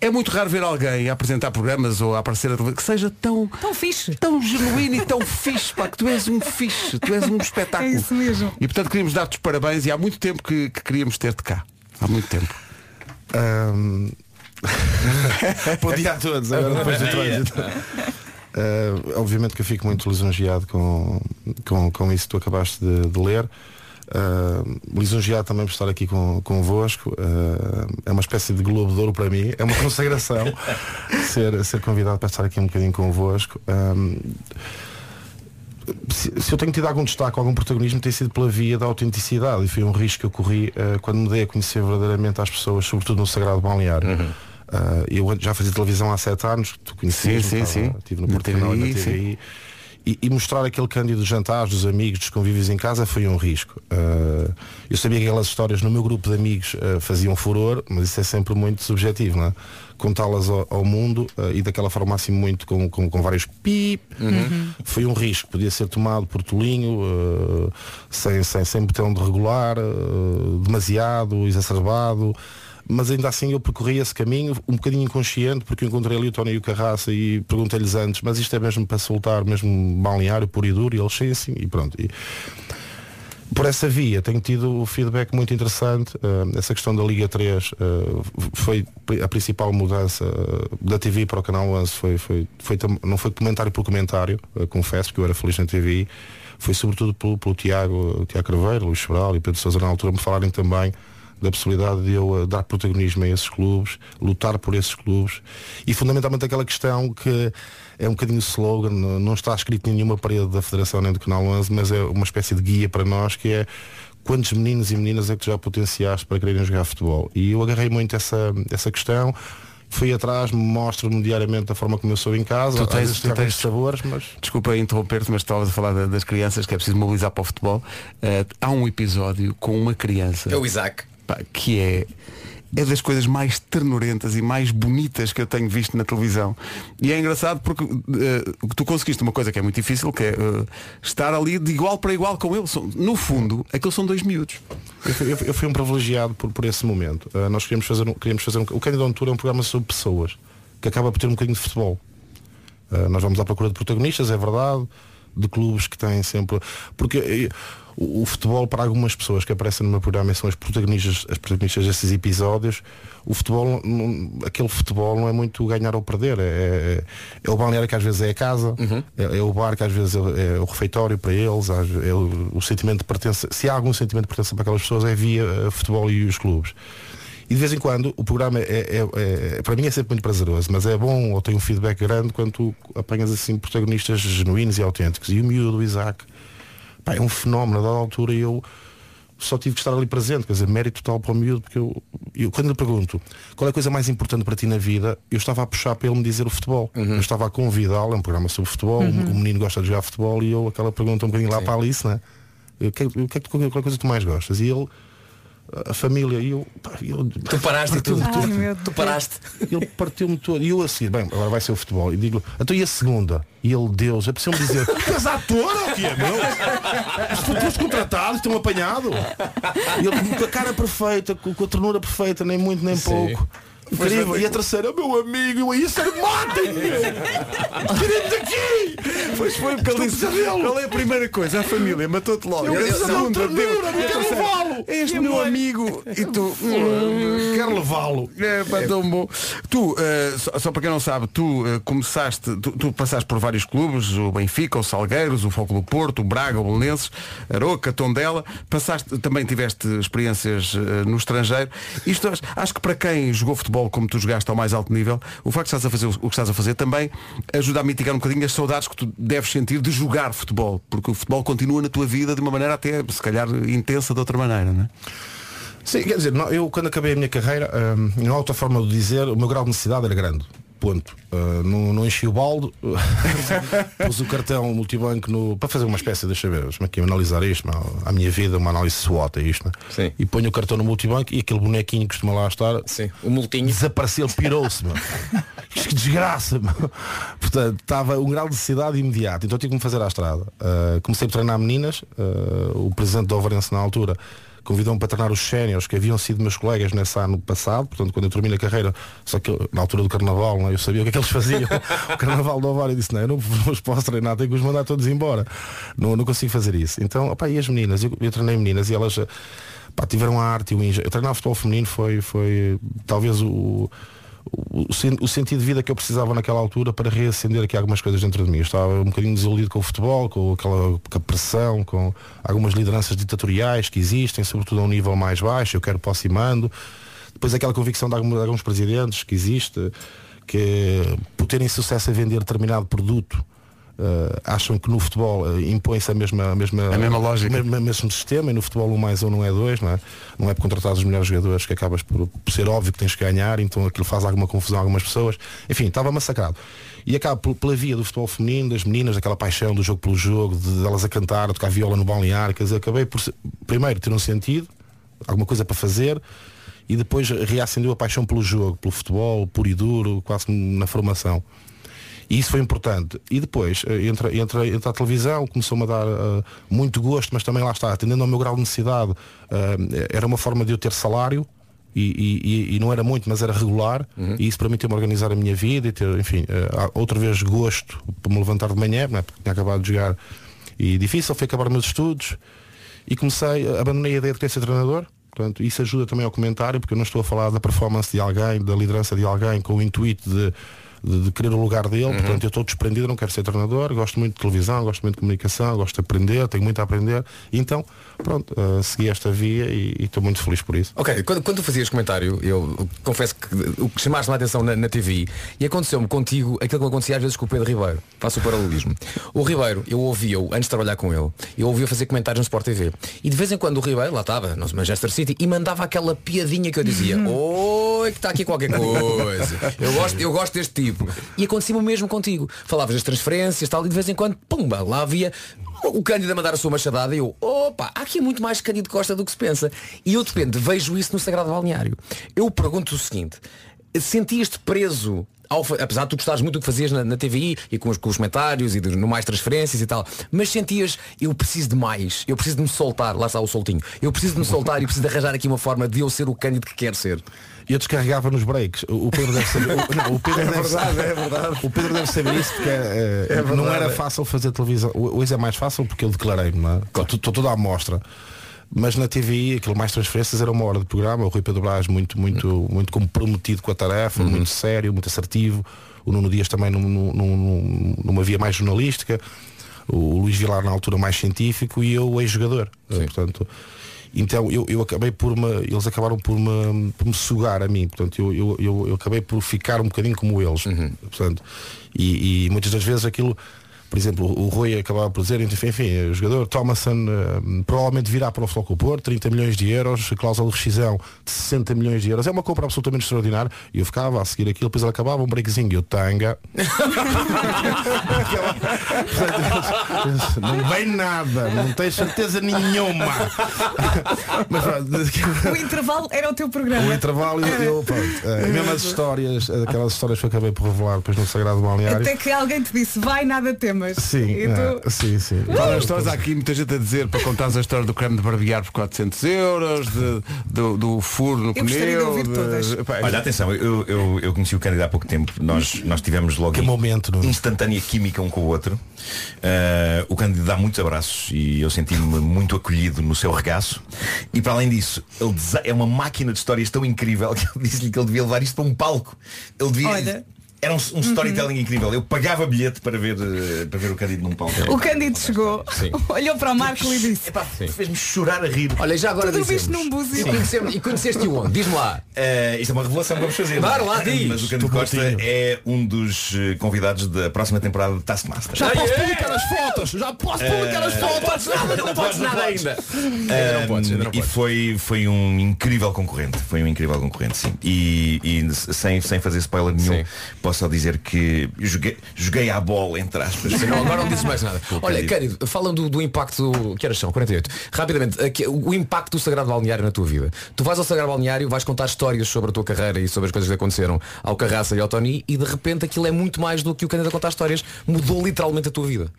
É muito raro ver alguém a apresentar programas ou a aparecer a televisão que seja tão. Tão fixe. Tão genuíno e tão fixe, pá, que tu és um fixe, tu és um espetáculo. É isso mesmo. E portanto queríamos dar-te os parabéns e há muito tempo que, que queríamos ter-te cá. Há muito tempo. Ahm, Bom dia a todos, agora depois do trânsito. Ah, obviamente que eu fico muito lisonjeado com, com, com isso que tu acabaste de, de ler. Uh, lisonjeado também por estar aqui com, convosco. Uh, é uma espécie de globo de ouro para mim. É uma consagração ser, ser convidado para estar aqui um bocadinho convosco. Um, se, se eu tenho tido algum destaque, algum protagonismo, tem sido pela via da autenticidade e foi um risco que eu corri uh, quando me dei a conhecer verdadeiramente as pessoas, sobretudo no Sagrado Balneário. Uhum. Uh, eu já fazia televisão há sete anos, tu conheces, Sim, sim, sim. estive no Porto Canal e na TVI, sim. E, e mostrar aquele cândido dos jantares, dos amigos, dos convívios em casa foi um risco. Uh, eu sabia que aquelas histórias no meu grupo de amigos uh, faziam furor, mas isso é sempre muito subjetivo, não é? Contá-las ao, ao mundo uh, e daquela forma assim muito com, com, com vários pip, Uhum. foi um risco. Podia ser tomado por tolinho, sem, sem, sem botão de regular, demasiado, exacerbado. Mas ainda assim eu percorri esse caminho um bocadinho inconsciente, porque encontrei ali o Tony e o Carraça e perguntei-lhes antes, mas isto é mesmo para soltar mesmo balneário puro e duro, e eles sim, sim, e pronto. E por essa via tenho tido feedback muito interessante. Uh, essa questão da Liga 3 uh, foi a principal mudança uh, da TV para o canal 11 foi, foi, foi não foi comentário por comentário, confesso que eu era feliz na TV, foi sobretudo pelo, pelo Tiago, Tiago Carveiro, Luís Sobral e Pedro Sousa na altura me falarem também da possibilidade de eu uh, dar protagonismo a esses clubes, lutar por esses clubes e fundamentalmente aquela questão que é um bocadinho slogan, não está escrito em nenhuma parede da Federação nem do Canal 11, mas é uma espécie de guia para nós que é quantos meninos e meninas é que tu já potenciaste para quererem jogar futebol. E eu agarrei muito essa, essa questão, fui atrás, mostro-me diariamente da forma como eu sou em casa, Tu tens- tu tens- sabores, mas Desculpa interromper-te, mas estavas a falar da- das crianças que é preciso mobilizar para o futebol. Eh, há um episódio com uma criança. É o Isaac. Pá, que é é das coisas mais ternurentas e mais bonitas que eu tenho visto na televisão. E é engraçado porque eh, tu conseguiste uma coisa que é muito difícil, que é eh, estar ali de igual para igual com ele. No fundo, aqueles são dois miúdos. Eu fui, eu fui- um privilegiado por, por esse momento. Uh, nós queríamos fazer, queríamos fazer um, o Candido on Tour é um programa sobre pessoas que acaba por ter um bocadinho de futebol. Uh, nós vamos à procura de protagonistas, é verdade, de clubes que têm sempre. Porque o, o futebol para algumas pessoas que aparecem no meu programa são as protagonistas, as protagonistas desses episódios, o futebol, não- aquele futebol não é muito ganhar ou perder. É, é, é o balneário que às vezes é a casa, é, é o bar que às vezes é, é o refeitório para eles, é o, o sentimento de pertença. Se há algum sentimento de pertença para aquelas pessoas é via eh, futebol e os clubes. E de vez em quando o programa é, é- é- para mim é sempre muito prazeroso, mas é bom ou tem um feedback grande quando tu apanhas assim protagonistas genuínos e autênticos. E o miúdo, o Isaac, pá, é um fenómeno, a dada altura eu só tive que estar ali presente, quer dizer, mérito total para o miúdo, porque eu, eu quando lhe pergunto qual é a coisa mais importante para ti na vida, eu estava a puxar para ele me dizer o futebol. Eu estava a convidá-lo, é um programa sobre futebol, Uhum. o menino gosta de jogar futebol e eu aquela pergunta um bocadinho lá para a Alice, né? O que, é- o que é que tu- qual é a coisa que tu mais gostas? E ele, a família, e eu, pá, eu Tu paraste e tu, partiu-me tu, tudo. tu paraste. Ele partiu-me todo. E eu assim, bem, agora vai ser o futebol. E digo, então e a segunda? E ele, Deus, é preciso me dizer, és ator ou que é, meu? Os futuros contratados estão apanhado. E ele com a cara perfeita, com, com a ternura perfeita, nem muito nem pouco. Incrível. E a terceira, meu amigo, eu aí ser matem-me! Tirem-me daqui! Pois foi porque ele disse, qual é a primeira coisa? A família matou-te logo. Eu quero segunda, E terceira, levá-lo. Este meu amigo. E tu. Quero levá-lo. É, pá, tão bom. Tu, eh, só, só para quem não sabe, tu eh, começaste, tu, tu passaste por vários clubes, o Benfica, o Salgueiros, o Foco do Porto, o Braga, o Belenenses, Aroca, Tondela, passaste, também tiveste experiências eh, no estrangeiro. Isto acho que para quem jogou futebol como tu jogaste ao mais alto nível, o facto de estás a fazer o, que estás a fazer também ajuda a mitigar um bocadinho as saudades que tu deves sentir de jogar futebol, porque o futebol continua na tua vida de uma maneira até, se calhar, intensa de outra maneira, não é? Sim, quer dizer, eu quando acabei a minha carreira, hum, não há outra forma de dizer, o meu grau de necessidade era grande. Ponto. Uh, não, não enchi o balde, pus o cartão multibanco no, para fazer uma espécie, é que é, analisar isto, a minha vida, uma análise SWOT, é isto, é? Sim. E ponho o cartão no multibanco e aquele bonequinho que costuma lá estar, Sim, o multinho. desapareceu, pirou-se, que desgraça, meu. Portanto, estava um grau de necessidade imediato, então tive que me fazer à estrada. Uh, comecei a treinar meninas, uh, o presidente do Overense na altura convidou-me para treinar os séniores que haviam sido meus colegas nesse ano passado, portanto quando eu terminei a carreira, só que eu, na altura do carnaval, não é? eu sabia o que é que eles faziam. o carnaval do Ovário disse, não, eu não os posso treinar, tenho que os mandar todos embora. Não, não consigo fazer isso. Então, opá, e as meninas? Eu, eu treinei meninas e elas eh, pá, tiveram a arte e o engenho. Eu treinar futebol feminino foi, foi talvez o, o o, sen- o sentido de vida que eu precisava naquela altura para reacender aqui algumas coisas dentro de mim. Eu estava um bocadinho desiludido com o futebol, com aquela com a pressão, com algumas lideranças ditatoriais que existem, sobretudo a um nível mais baixo, eu quero posso e mando. Depois aquela convicção de alguns presidentes que existe, que por terem sucesso a vender determinado produto, eh, acham que no futebol eh, impõe-se a mesma, a mesma, A mesma lógica. o mesmo, mesmo sistema e no futebol um mais um não é dois, não é? Não é por contratar os melhores jogadores que acabas por, por ser óbvio que tens que ganhar, então aquilo faz alguma confusão a algumas pessoas. Enfim, estava massacrado. E acaba por- pela via do futebol feminino, das meninas, daquela paixão do jogo pelo jogo, de, de elas a cantar, a tocar viola no balneário, quer dizer, acabei por primeiro ter um sentido, alguma coisa para fazer, e depois reacendeu a paixão pelo jogo, pelo futebol, puro e duro, quase na formação. E isso foi importante. E depois eh, entra, entra, entra a televisão, começou-me a dar eh, muito gosto, mas também lá está, atendendo ao meu grau de necessidade, eh, era uma forma de eu ter salário. E, e- e- não era muito, mas era regular e isso permitiu-me organizar a minha vida e ter, enfim, eh, há outra vez gosto para me levantar de manhã, não é? porque tinha acabado de jogar e difícil foi acabar meus estudos e comecei, abandonei a ideia de querer ser treinador, portanto, isso ajuda também ao comentário, porque eu não estou a falar da performance de alguém, da liderança de alguém com o intuito de, de, de querer o lugar dele, portanto eu estou desprendido, não quero ser treinador, gosto muito de televisão, gosto muito de comunicação, gosto de aprender, tenho muito a aprender, então, pronto, eh, segui esta via e estou muito feliz por isso. Ok, quando, quando tu fazias comentário, eu confesso que o que chamaste-me a atenção na, na TV e aconteceu-me contigo aquilo que acontecia às vezes com o Pedro Ribeiro. Faço o paralelismo. O Ribeiro, eu ouvia-o, antes de trabalhar com ele, eu ouvia fazer comentários no Sport TV. E de vez em quando o Ribeiro, lá estava, no Manchester City, e mandava aquela piadinha que eu dizia, oi, que está aqui qualquer coisa. Eu gosto, eu gosto deste tipo. E acontecia o mesmo contigo. Falavas das transferências tal, e de vez em quando, pumba, lá havia o Cândido a mandar a sua machadada e eu, opa, aqui muito mais Cândido Costa do que se pensa. E eu de repente vejo isso no Sagrado Balneário. Eu pergunto o seguinte, sentias-te preso ao apesar de tu gostares muito do que fazias na, na TVI e com os, com os comentários e de- no mais transferências e tal, mas sentias, eu preciso de mais, eu preciso de me soltar, lá está o soltinho, eu preciso de me soltar e preciso de arranjar aqui uma forma de eu ser o Cândido que quero ser. E eu descarregava nos breaks. O Pedro deve saber. o- não, o Pedro É deve verdade, saber- é verdade. O Pedro deve saber isso porque eh, É verdade. não era fácil fazer televisão. Hoje é mais fácil porque eu declarei-me, não é? Estou toda à mostra. Mas na TVI, aquilo mais transferências era uma hora de programa, o Rui Pedro Brás muito, muito, muito comprometido com a tarefa, muito sério, muito assertivo. O Nuno Dias também num- num- num- numa via mais jornalística. O Luís Vilar na altura mais científico e eu ex-jogador. Eh, Portanto, então eu, eu acabei por me, eles acabaram por me, por me sugar a mim, portanto eu, eu, eu, acabei por ficar um bocadinho como eles, portanto, e, e muitas das vezes aquilo, por exemplo, o Rui acabava por dizer, enfim, o jogador Thomason eh, provavelmente virá para o Floco Porto, 30 milhões de euros, cláusula de rescisão de 60 milhões de euros, é uma compra absolutamente extraordinária, e eu ficava a seguir aquilo, depois ele acabava um breakzinho, e eu tanga. não vem nada, não tens certeza nenhuma. Mas, O intervalo era o teu programa. o intervalo eu, eu pronto, eh, mesmo as histórias, aquelas histórias que eu acabei por revelar depois no Sagrado Balneário. Até que alguém te disse, vai nada Sim, E tu- sim, sim. Fala as histórias, há aqui muita gente a dizer para contar a história do creme de barbear por 400 euros, de- do, do furo no Eu de. Epá, Olha, atenção, eu, eu, eu conheci o Cândido há pouco tempo. Nós, nós tivemos logo Que momento, Nuno. instantânea química um com o outro. Ah, o Cândido dá muitos abraços e eu senti-me muito acolhido no seu regaço. E para além disso, ele é uma máquina de histórias tão incrível que eu disse-lhe que ele devia levar isto para um palco. Ele devia. Olha. Era um, um storytelling incrível. Eu pagava bilhete para ver, eh, para ver o Cândido num palco. O Cândido chegou, olhou para o Marco e disse, Epá, fez-me chorar a rir. Olha, já agora dizemos. num búzio. E conhecemos- E conheceste-o onde? Diz-me lá. Eh, isto é uma revelação que vamos fazer. Claro, lá diz. Mas o Cândido Costa é um dos eh, convidados da próxima temporada de Taskmaster. Já posso publicar as fotos, já posso publicar as Não podes nada, não podes nada ainda. Não podes, e foi, foi um incrível concorrente. Foi um incrível concorrente, sim. E, e sem, sem fazer spoiler nenhum, Sim. Posso só dizer que joguei, joguei à bola, entre aspas. Não, agora não disse mais nada. Olha, Cândido. Falam do, do impacto. Que horas são? 48. Rapidamente, aqui, o impacto do Sagrado Balneário na tua vida. Tu vais ao Sagrado Balneário, vais contar histórias sobre a tua carreira e sobre as coisas que aconteceram ao Carraça e ao Tony e de repente aquilo é muito mais do que o Cândido a contar histórias. Mudou literalmente a tua vida.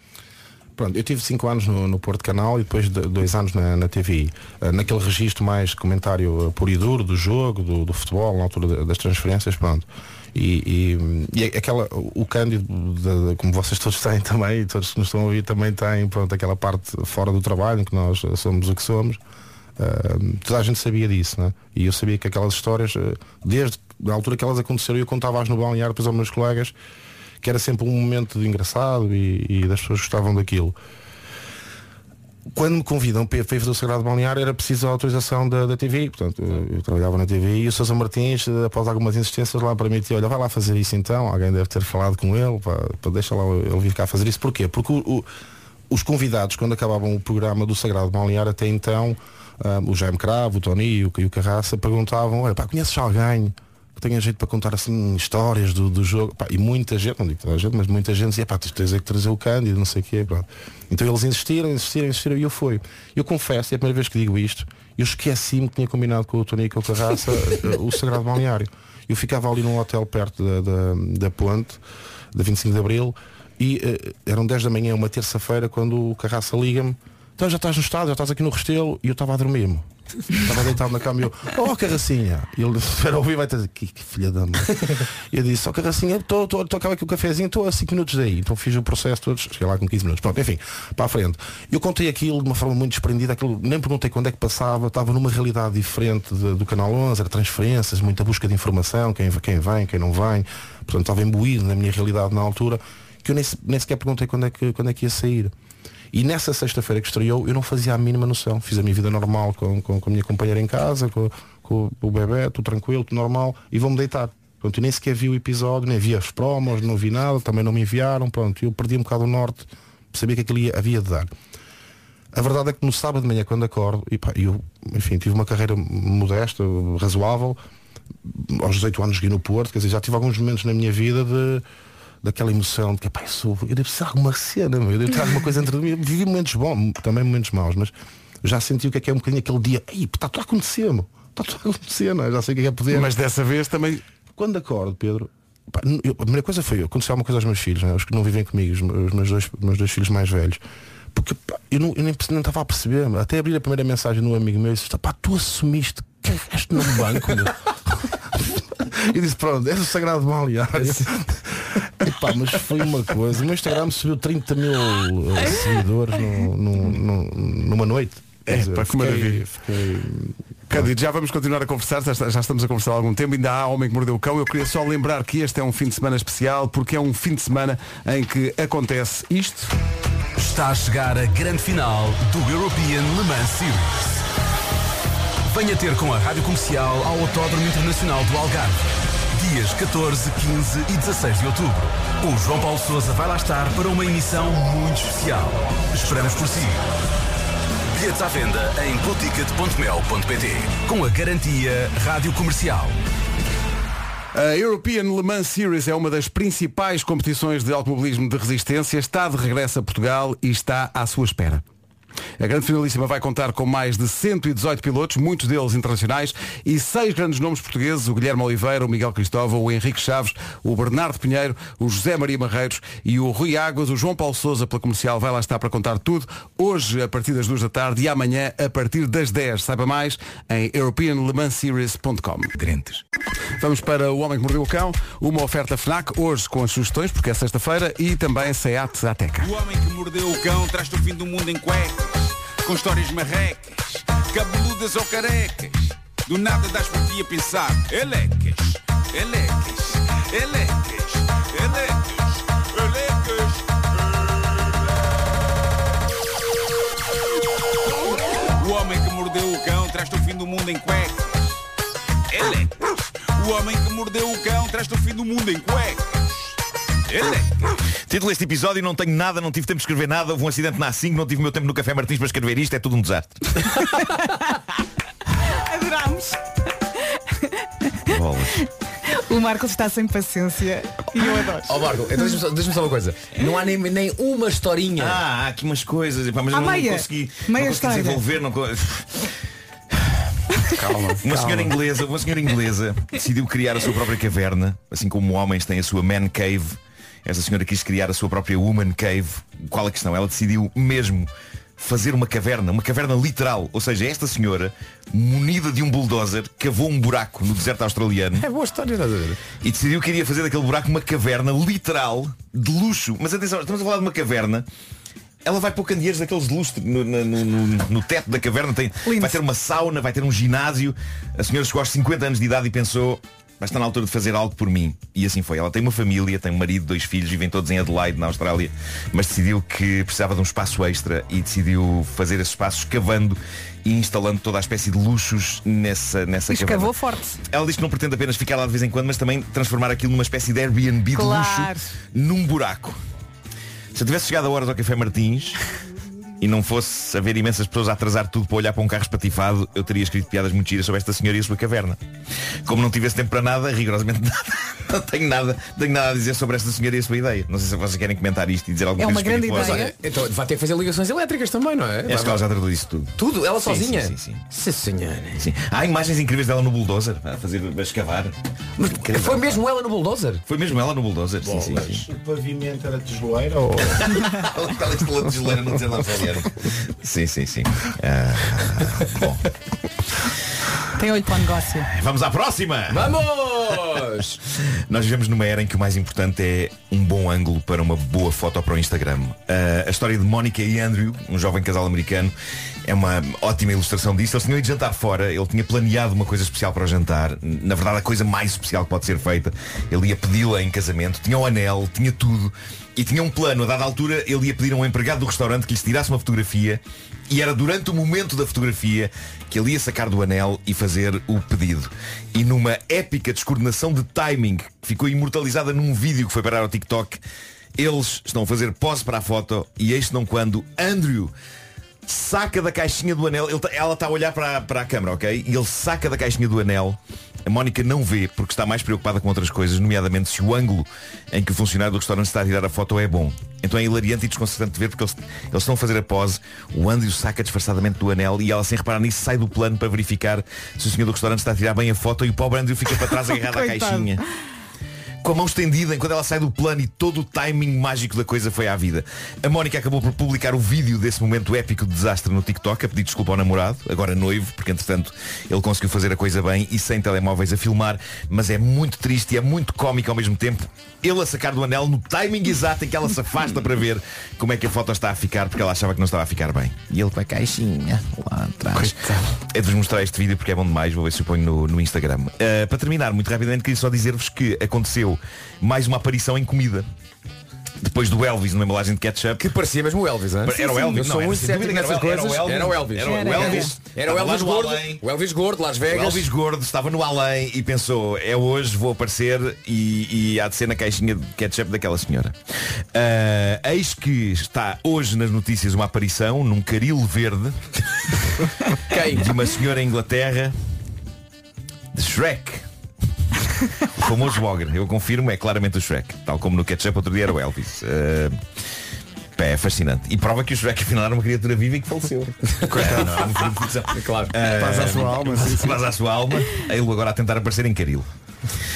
Pronto, eu tive 5 anos no, no Porto Canal e depois de, dois anos na, na TVI. Eh, naquele registro mais comentário eh, puro e duro do jogo, do, do futebol, na altura da- das transferências, pronto. E, e, e aquela, o Cândido, de- de- como vocês todos têm também, e todos que nos estão a ouvir também têm, pronto, aquela parte fora do trabalho, em que nós somos o que somos. Eh, toda a gente sabia disso, né? E eu sabia que aquelas histórias, eh, desde na altura que elas aconteceram, eu contava-as no balneário depois aos meus colegas, que era sempre um momento de engraçado e, e das pessoas gostavam daquilo. Quando me convidam para ir o Sagrado Balneário era preciso a autorização da, da TV, portanto eu, eu trabalhava na TV e o Sousa Martins, eh, após algumas insistências lá para mim, disse, olha, vai lá fazer isso então, alguém deve ter falado com ele, para, deixar lá ele vir cá fazer isso. Porquê? Porque o- o- os convidados, quando acabavam o programa do Sagrado Balneário até então, ah, o Jaime Cravo, o Tony e o, e o Carraça perguntavam, olha, pá, conheces alguém que tenha jeito para contar assim histórias do, do jogo? Pá, e muita gente, não digo toda a gente, mas muita gente dizia, pá, tu tens é que trazer o Cândido, não sei o quê. Pronto. Então eles insistiram, insistiram, insistiram e eu fui. Eu confesso, é a primeira vez que digo isto, eu esqueci-me que tinha combinado com o Tony e Carraça eh, o Sagrado Balneário. Eu ficava ali num hotel perto da, da, da ponte, da 25 de Abril, e eh, eram 10 da manhã, uma terça-feira, quando o Carraça liga-me, então já estás no estado, já estás aqui no Restelo, e eu estava a dormir-me. Estava deitado na cama e eu, oh Carracinha. E ele espera ouvir vai dizer, que, que filha da mãe. Eu disse, oh Carracinha, estou aqui o cafezinho, estou a 5 minutos daí. Então fiz o processo todos, cheguei lá com 15 minutos. Pronto, enfim, para a frente. Eu contei aquilo de uma forma muito desprendida, aquilo, nem perguntei quando é que passava, estava numa realidade diferente de- do canal 11, era transferências, muita busca de informação, quem, quem vem, quem não vem. Portanto, estava imbuído na minha realidade na altura, que eu nem, nem sequer perguntei quando é que, quando é que ia sair. E nessa sexta-feira que estreou, eu não fazia a mínima noção. Fiz a minha vida normal com, com, com a minha companheira em casa, com, com o bebê, tudo tranquilo, tudo normal, e vou-me deitar. Pronto, eu nem sequer vi o episódio, nem vi as promos, não vi nada, também não me enviaram, pronto, eu perdi um bocado o norte, sabia que aquilo ia, havia de dar. A verdade é que no sábado de manhã, quando acordo, e pá, eu, enfim, tive uma carreira modesta, razoável, aos 18 anos joguei no Porto, quer dizer, já tive alguns momentos na minha vida de daquela emoção de que pá, eu, sou, eu devo ser alguma cena, meu, eu devo ter alguma coisa entre mim. Vivi momentos bons, também momentos maus, mas já senti o que é que é um bocadinho aquele dia, ei, está tudo a acontecer, meu. está tudo a acontecer, não é? já sei o que é que é poder. Mas dessa vez também. Quando acordo, Pedro, pá, eu- a primeira coisa foi, aconteceu alguma coisa aos meus filhos, né? os que não vivem comigo, os, meus- dois, meus dois filhos mais velhos. Porque pá, eu, não, eu nem estava a perceber, até abrir a primeira mensagem no amigo meu e disse, pá, tu assumiste que este no banco, meu. E disse, pronto, és o sagrado balneário. Epá, mas foi uma coisa. O meu Instagram subiu 30 mil eh, seguidores no, no- no- numa noite. É, dizer, pá, que fiquei- maravilha. fiquei- Cândido, já vamos continuar a conversar, já, já estamos a conversar há algum tempo, ainda há Homem que Mordeu o Cão. Eu queria só lembrar que este é um fim de semana especial, porque é um fim de semana em que acontece isto. Está a chegar a grande final do European Le Mans Series. Venha ter com a Rádio Comercial ao Autódromo Internacional do Algarve. Dias 14, 15 e 16 de outubro. O João Paulo Sousa vai lá estar para uma emissão muito especial. Esperamos por si. Bilhetes à venda em boticket.mel.pt Com a garantia Rádio Comercial. A European Le Mans Series é uma das principais competições de automobilismo de resistência, está de regresso a Portugal e está à sua espera. A grande finalíssima vai contar com mais de 118 pilotos, muitos deles internacionais, e seis grandes nomes portugueses, o Guilherme Oliveira, o Miguel Cristóvão, o Henrique Chaves, o Bernardo Pinheiro, o José Maria Marreiros e o Rui Águas, o João Paulo Souza pela comercial vai lá estar para contar tudo, hoje a partir das duas da tarde e amanhã a partir das 10. Saiba mais em europeanlemanseries.com. Vamos para o Homem que Mordeu o Cão, uma oferta FNAC, hoje com as sugestões, porque é sexta-feira, e também SEAT Ateca. O homem que mordeu o cão traz-te o fim do mundo em cuecas, com histórias marrecas, cabeludas ou carecas. Do nada das por ti a pensar, elecas, elecas, elecas, elecas, elecas. O homem que mordeu o cão traz-te o fim do mundo em cuecas. Elecas. O homem que mordeu o cão traz-te o fim do mundo em cuecas. Título deste episódio, não tenho nada, não tive tempo de escrever nada, houve um acidente na A5, não tive o meu tempo no Café Martins para escrever isto, é tudo um desastre. Adorámos. Bolas. O Marcos está sem paciência e eu adoro. Ó Marco, então deixa-me só, deixa-me só uma coisa. Não há nem, nem uma historinha. Ah, há aqui umas coisas, epá, mas eu não meia. consegui, Meia não consegui história. desenvolver, não co- Calma. Uma senhora inglesa, uma senhora inglesa decidiu criar a sua própria caverna, assim como homens têm a sua man cave. Esta senhora quis criar a sua própria woman cave. Qual a questão? Ela decidiu mesmo fazer uma caverna, uma caverna literal. Ou seja, esta senhora, munida de um bulldozer, cavou um buraco no deserto australiano. É boa história, a ver? E decidiu que iria fazer daquele buraco uma caverna literal de luxo. Mas atenção, estamos a falar de uma caverna. Ela vai pôr candeeiros daqueles de luxo no, no- no- no teto da caverna. Tem, vai ter uma sauna, vai ter um ginásio. A senhora chegou aos 50 anos de idade e pensou, mas está na altura de fazer algo por mim. E assim foi. Ela tem uma família, tem um marido, dois filhos, vivem todos em Adelaide, na Austrália, mas decidiu que precisava de um espaço extra e decidiu fazer esse espaço escavando e instalando toda a espécie de luxos nessa, nessa Escavou forte. Ela diz que não pretende apenas ficar lá de vez em quando, mas também transformar aquilo numa espécie de Airbnb de Claro. luxo num buraco. Se eu tivesse chegado a horas ao Café Martins e não fosse haver imensas pessoas a atrasar tudo para olhar para um carro espatifado, eu teria escrito piadas muito giras sobre esta senhora e a sua caverna. Como não tivesse tempo para nada, rigorosamente nada, não tenho nada, tenho nada a dizer sobre esta senhora e a sua ideia. Não sei se vocês querem comentar isto e dizer alguma É coisa uma grande espirituosa. ideia. Então vai ter que fazer ligações elétricas também, não é? Acho que ela já tratou disso tudo. Tudo? Ela Sim, sozinha? Sim, sim, sim. Sim, senhora. Sim. Há imagens incríveis dela no bulldozer, a fazer a escavar. Mas foi mesmo ela no bulldozer? Foi mesmo ela no bulldozer, sim, sim, sim. O pavimento era tijoleira ou... De não dizer nada Sim, sim, sim. Ah, bom, Tem olho para o negócio. vamos à próxima! Vamos! Nós vivemos numa era em que o mais importante é um bom ângulo para uma boa foto para o Instagram. Ah, a história de Mónica e Andrew, um jovem casal americano, é uma ótima ilustração disso. Eles tinham ido jantar fora, ele tinha planeado uma coisa especial para o jantar. Na verdade, a coisa mais especial que pode ser feita. Ele ia pedi-la em casamento, tinha o anel, tinha tudo. E tinha um plano, a dada altura, ele ia pedir a um empregado do restaurante que lhes tirasse uma fotografia e era durante o momento da fotografia que ele ia sacar do anel e fazer o pedido. E numa épica descoordenação de timing que ficou imortalizada num vídeo que foi parar ao TikTok, eles estão a fazer pose para a foto e eis não quando Andrew saca da caixinha do anel, ele tá- ela está a olhar para, para a câmara, ok? E ele saca da caixinha do anel. A Mónica não vê porque está mais preocupada com outras coisas, nomeadamente se o ângulo em que o funcionário do restaurante está a tirar a foto é bom. Então é hilariante e desconcertante de ver porque eles, eles estão a fazer a pose, o Andrew saca disfarçadamente do anel e ela sem reparar nisso sai do plano para verificar se o senhor do restaurante está a tirar bem a foto e o pobre Andrew fica para trás agarrado à caixinha com a mão estendida enquanto ela sai do plano e todo o timing mágico da coisa foi à vida. A Mónica acabou por publicar o vídeo desse momento épico de desastre no TikTok, a pedir desculpa ao namorado, agora noivo, porque entretanto ele conseguiu fazer a coisa bem e sem telemóveis a filmar, mas é muito triste e é muito cómico ao mesmo tempo. Ele a sacar do anel no timing exato em que ela se afasta para ver como é que a foto está a ficar, porque ela achava que não estava a ficar bem. E ele com a caixinha lá atrás. É de vos mostrar este vídeo porque é bom demais, vou ver se eu ponho no, no Instagram. Uh, para terminar, muito rapidamente, queria só dizer-vos que aconteceu mais uma aparição em comida. Depois do Elvis numa embalagem de ketchup. Que parecia mesmo o Elvis, hein? Era o Elvis, não, era, dúvida era o- coisas. Era o Elvis. Era o Era o Elvis. Elvis. Era o Elvis gordo. além. O Elvis gordo, Las O Vegas. Elvis gordo estava no além e pensou, é hoje, vou aparecer e, e há de ser na caixinha de ketchup daquela senhora. Ah, eis que está hoje nas notícias uma aparição num caril verde de uma senhora em Inglaterra de Shrek. O famoso ogre, eu confirmo, é claramente o Shrek. Tal como no ketchup outro dia era o Elvis. Ah, pá, é fascinante. E prova que o Shrek afinal era uma criatura viva e que faleceu. Coitado. não, é um ficção. Claro. Ah, Paz à sua alma, sim, sim. Paz à sua alma. Ele agora a tentar aparecer em caril.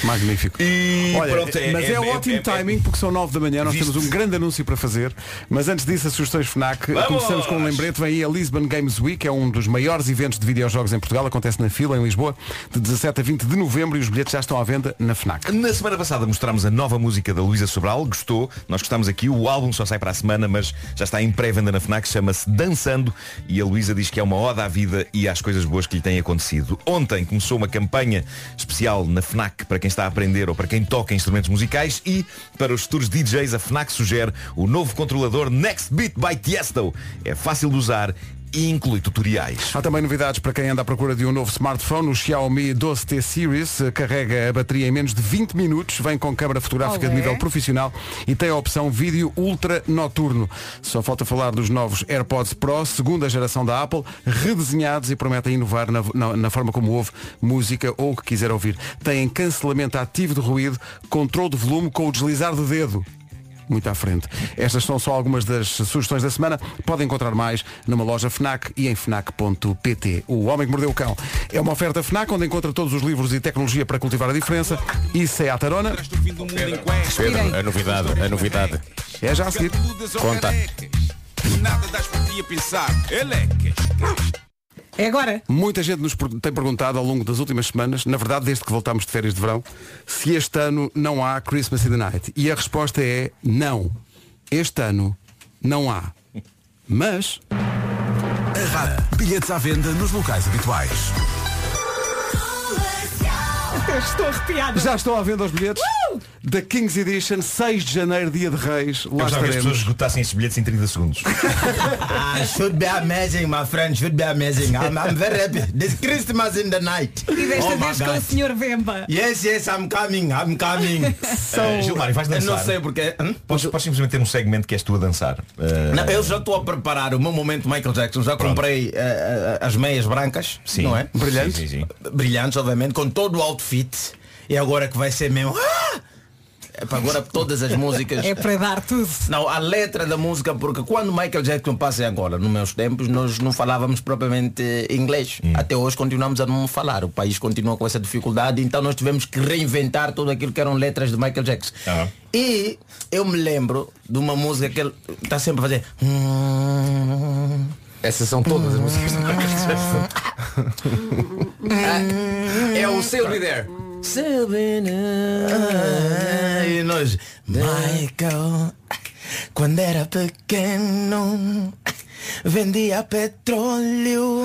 Magnífico. E Olha, pronto, mas é, ótimo é- é- timing porque são 9 da manhã, nós Visto. temos um grande anúncio para fazer. Mas antes disso, as sugestões FNAC. Vamos! Começamos com um lembrete, vem aí a Lisbon Games Week, é um dos maiores eventos de videojogos em Portugal, acontece na fila em Lisboa, de 17 a 20 de novembro e os bilhetes já estão à venda na FNAC. Na semana passada mostramos a nova música da Luísa Sobral, gostou, nós gostamos aqui, o álbum só sai para a semana, mas já está em pré-venda na FNAC, chama-se Dançando e a Luísa diz que é uma oda à vida e às coisas boas que lhe têm acontecido. Ontem começou uma campanha especial na FNAC para quem está a aprender ou para quem toca instrumentos musicais e para os futuros DJs a FNAC sugere o novo controlador Next Beat by Tiesto. É fácil de usar e inclui tutoriais. Há também novidades para quem anda à procura de um novo smartphone. O Xiaomi 12T Series eh, carrega a bateria em menos de 20 minutos, vem com câmara fotográfica de Olé. nível profissional e tem a opção vídeo ultra noturno. Só falta falar dos novos AirPods Pro, segunda geração da Apple, redesenhados e prometem inovar na, na- na forma como ouve música ou o que quiser ouvir. Têm cancelamento ativo de ruído, controle de volume com o deslizar do dedo muito à frente. Estas são só algumas das sugestões da semana. Podem encontrar mais numa loja FNAC e em FNAC.pt. O Homem que Mordeu o Cão é uma oferta FNAC onde encontra todos os livros e tecnologia para cultivar a diferença. Isso é a Tarona. Pedro, a novidade, a novidade. É já a seguir. Conta. nada das por ti a pensar. Elecas. É agora. Muita gente nos tem perguntado ao longo das últimas semanas, na verdade desde que voltámos de férias de verão, se este ano não há Christmas in the Night. E a resposta é não. Este ano não há. Mas Bilhetes à venda nos locais habituais. Estou arrepiada. Já estão à venda os bilhetes da Kings Edition, 6 de janeiro, dia de Reis. Eu Lá gostava que as pessoas estaremos. esgotassem esses bilhetes em 30 segundos. Ah, should be amazing, my friend. Should be amazing. I'm, I'm very happy. This Christmas in the night. E desta Oh my vez com o God. Sr. Vemba. Yes, yes, I'm coming. I'm coming. Uh, Gilmário, vais Eu dançar? não sei porque. Hum? Podes, podes simplesmente ter um segmento que és tu a dançar. Uh, Não, eu já estou a preparar o meu momento Michael Jackson. Já comprei eh, eh, as meias brancas, Sim. não é? Brilhantes? Sim, sim, sim. Brilhantes, obviamente, com todo o outfit. E agora que vai ser mesmo. Ah! É para agora todas as músicas. É para dar tudo. Não, a letra da música, porque quando Michael Jackson passa agora, nos meus tempos, nós não falávamos propriamente inglês. Até hoje continuamos a não falar. O país continua com essa dificuldade, então nós tivemos que reinventar tudo aquilo que eram letras de Michael Jackson. E eu me lembro de uma música que ele está sempre a fazer. Essas são todas as músicas do Michael Jackson. É o Sail Me There. E nós, Michael, quando era pequeno, vendia petróleo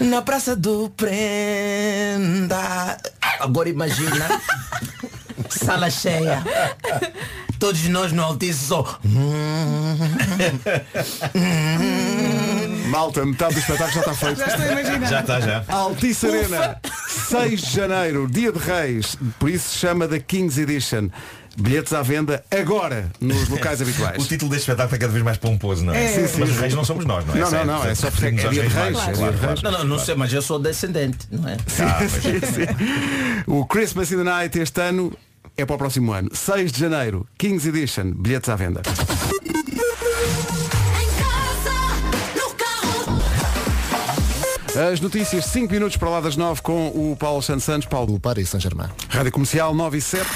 na Praça do Prenda. Agora imagina, sala cheia. Todos nós no Altice só. Malta, metade do espetáculo já está feito. Já estou a imaginar. Já está, já. Altice Arena, 6 de janeiro, dia de Reis, por isso se chama da Kings Edition. Bilhetes à venda agora nos locais habituais. O título deste espetáculo é cada vez mais pomposo, não é? É. Sim, sim, Mas os sim. reis não somos nós, não é? Não, não, não, é só porque é dia de reis, dia claro, reis. claro. Não, não, não sei, mas eu sou descendente, não é? Ah, pois é. Sim, sim. O Christmas in the Night este ano é para o próximo ano. 6 de janeiro, Kings Edition, bilhetes à venda. As notícias 5 minutos para lá das 9 com o Paulo Santos Santos. Paulo do Paris Saint-Germain. Rádio Comercial 9 e 7.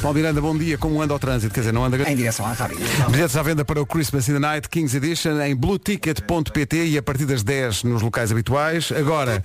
Paulo Miranda, bom dia. Como anda o trânsito? Quer dizer, não anda Em direção à rádio. Bilhetes à venda para o Christmas in the Night Kings Edition em blueticket.pt e a partir das 10 nos locais habituais. Agora,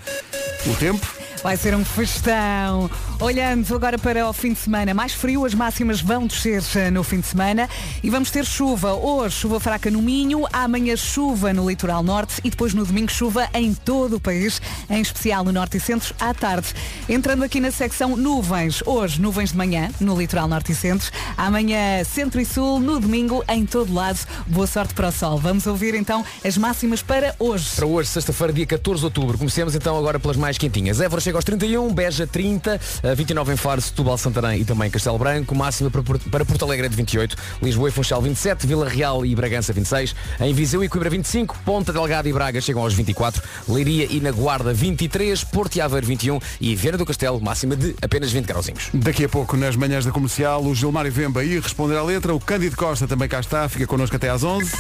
o tempo. Vai ser um festão. Olhando agora para o fim de semana, mais frio, as máximas vão descer eh, no fim de semana e vamos ter chuva. Hoje, chuva fraca no Minho, amanhã chuva no litoral norte e depois no domingo chuva em todo o país, em especial no norte e centro, à tarde. Entrando aqui na secção nuvens. Hoje, nuvens de manhã no litoral norte e centro. Amanhã, centro e sul, no domingo, em todo lado. Boa sorte para o sol. Vamos ouvir então as máximas para hoje. Para hoje, sexta-feira, dia 14 de outubro. Comecemos então agora pelas mais quentinhas. Évora chega aos 31, Beja 30, eh, 29 em Faro, Setúbal, Santarém e também Castelo Branco. Máxima para Porto, Alegre é de 28, Lisboa e Funchal 27, Vila Real e Bragança 26, em Viseu e Coimbra 25, Ponta Delgada e Braga chegam aos 24, Leiria e na Guarda 23, Porto e Aveiro 21 e Viana do Castelo máxima de apenas 20 grauzinhos. Daqui a pouco, nas manhãs da comercial, o Gilmário Vemba ir responder à letra. O Cândido Costa também cá está, fica connosco até às 11.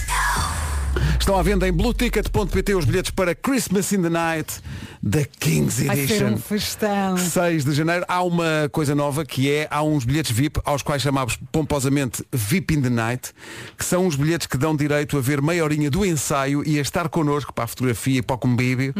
Estão à venda em blueticket.pt os bilhetes para Christmas in the Night da Kings Vai ser Edition. um festão. 6 de janeiro. Há uma coisa nova que é, há uns bilhetes VIP, aos quais chamamos pomposamente VIP in the Night, que são os bilhetes que dão direito a ver meia horinha do ensaio e a estar connosco para a fotografia e para o convívio.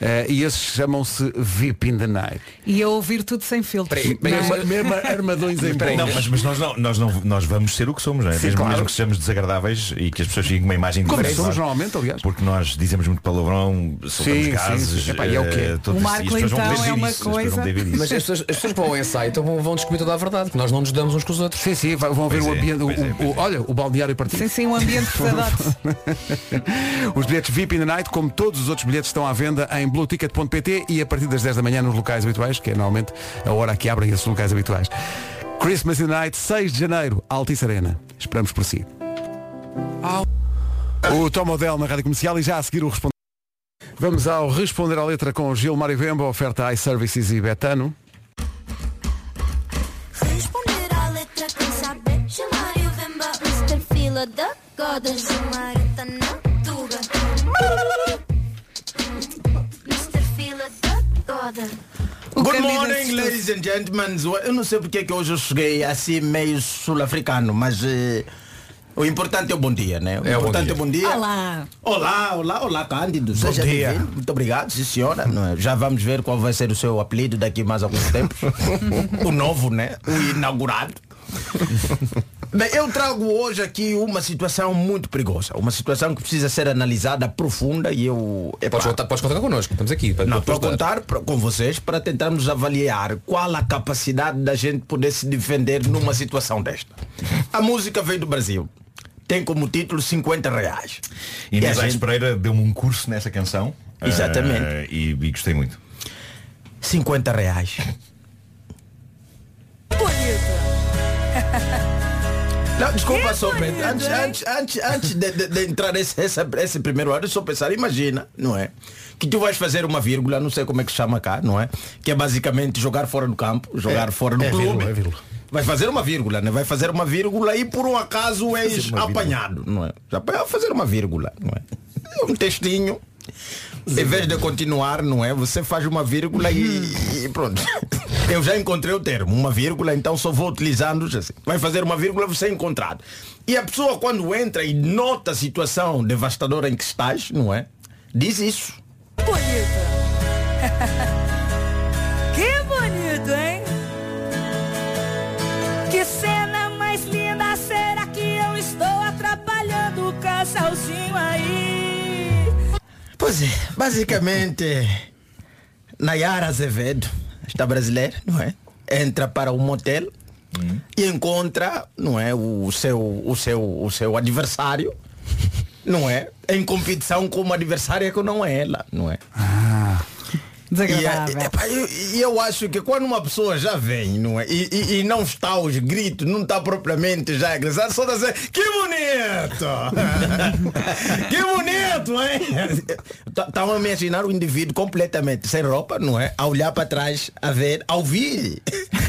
Eh, e esses chamam-se VIP in the Night. E eu ouvir tudo sem filtro. Não é? Mesmo, mesmo armadões em Não, mas, mas nós, não, nós, não, nós vamos ser o que somos, não é? Sim, mesmo, claro. mesmo que sejamos desagradáveis e que as pessoas fiquem com uma imagem diferente. Somos normalmente, aliás. Porque nós dizemos muito palavrão, soltamos Sim, gases. sim. Epá, e é o quê? eh, O Marco, as pessoas vão então, é uma isso, vão coisa. Mas as pessoas, as pessoas para o ensaio então vão, vão descobrir toda a verdade, que nós não nos damos uns com os outros. Sim, sim, vão ver Pois o é, ambiente. é, o- pois o- olha, o balneário partido. Sim, sim, um ambiente pesadote. Os bilhetes VIP in the Night, como todos os outros bilhetes, estão à venda em blueticket.pt e a partir das 10 da manhã nos locais habituais, que é normalmente a hora que abrem esses locais habituais. Christmas in the Night, 6 de janeiro, Altice Arena. Esperamos por si. O Tom Odell na Rádio Comercial e já a seguir o Responder. Vamos ao Responder à Letra com Gilmário Vemba, oferta iServices e Betano. Responder à letra quem Vemba Mr. Fila da Goda na tuga Mr. Fila da Goda Good morning, ladies and gentlemen. Eu não sei porque é que hoje eu cheguei assim meio sul-africano, mas eh, o importante é o bom dia, né? O É bom importante dia. é o bom dia. Olá. Olá, olá, olá, Cândido. Seja dia. bem-vindo. Muito obrigado, sim senhora. É? Já vamos ver qual vai ser o seu apelido daqui mais alguns tempos. o novo, né? O inaugurado. Bem, eu trago hoje aqui uma situação muito perigosa, uma situação que precisa ser analisada profunda e eu. epá, Podes contar, podes contar connosco, estamos aqui. para- Não, para contar pra- com vocês para tentarmos avaliar qual a capacidade da gente poder se defender numa situação desta. A música veio do Brasil. Tem como título 50 reais. Inês E a Aires gente- Pereira deu-me um curso nessa canção. Exatamente. eh, e, e gostei muito. 50 reais. Não, desculpa só, Pedro. Antes, antes, antes, antes de, de- de entrar nesse, essa- esse primeiro ano, só pensar, imagina, não é? Que tu vais fazer uma vírgula, não sei como é que chama cá, não é? Que é basicamente jogar fora do campo, jogar fora do é clube. vírgula, é vírgula. Vai fazer uma vírgula, né? Vai fazer uma vírgula e por um acaso és apanhado, não é? Já vai fazer uma vírgula, não é? É um textinho. Em vez de continuar, não é? Você faz uma vírgula e, e pronto. Eu já encontrei o termo, uma vírgula, então só vou utilizando assim. Vai fazer uma vírgula, você é encontrado. E a pessoa quando entra e nota a situação devastadora em que estás, não é? Diz isso. Bonito. que bonito, hein? Que cena mais linda será que eu estou atrapalhando o casalzinho aí? Pois é, basicamente, Nayara Azevedo, esta brasileira, não é? Entra para um motel e encontra, não é, o seu, o seu, o seu adversário, não é? Em competição com uma adversária que não é ela, não é? E, Desagradável. é- epá, eu, e eu acho que quando uma pessoa já vem, não é? E, e- e não está aos gritos, não está propriamente já agressado, só dizer que bonito! que bonito, hein? Estão a imaginar o indivíduo completamente sem roupa, não é? A olhar para trás, a ver, a ouvir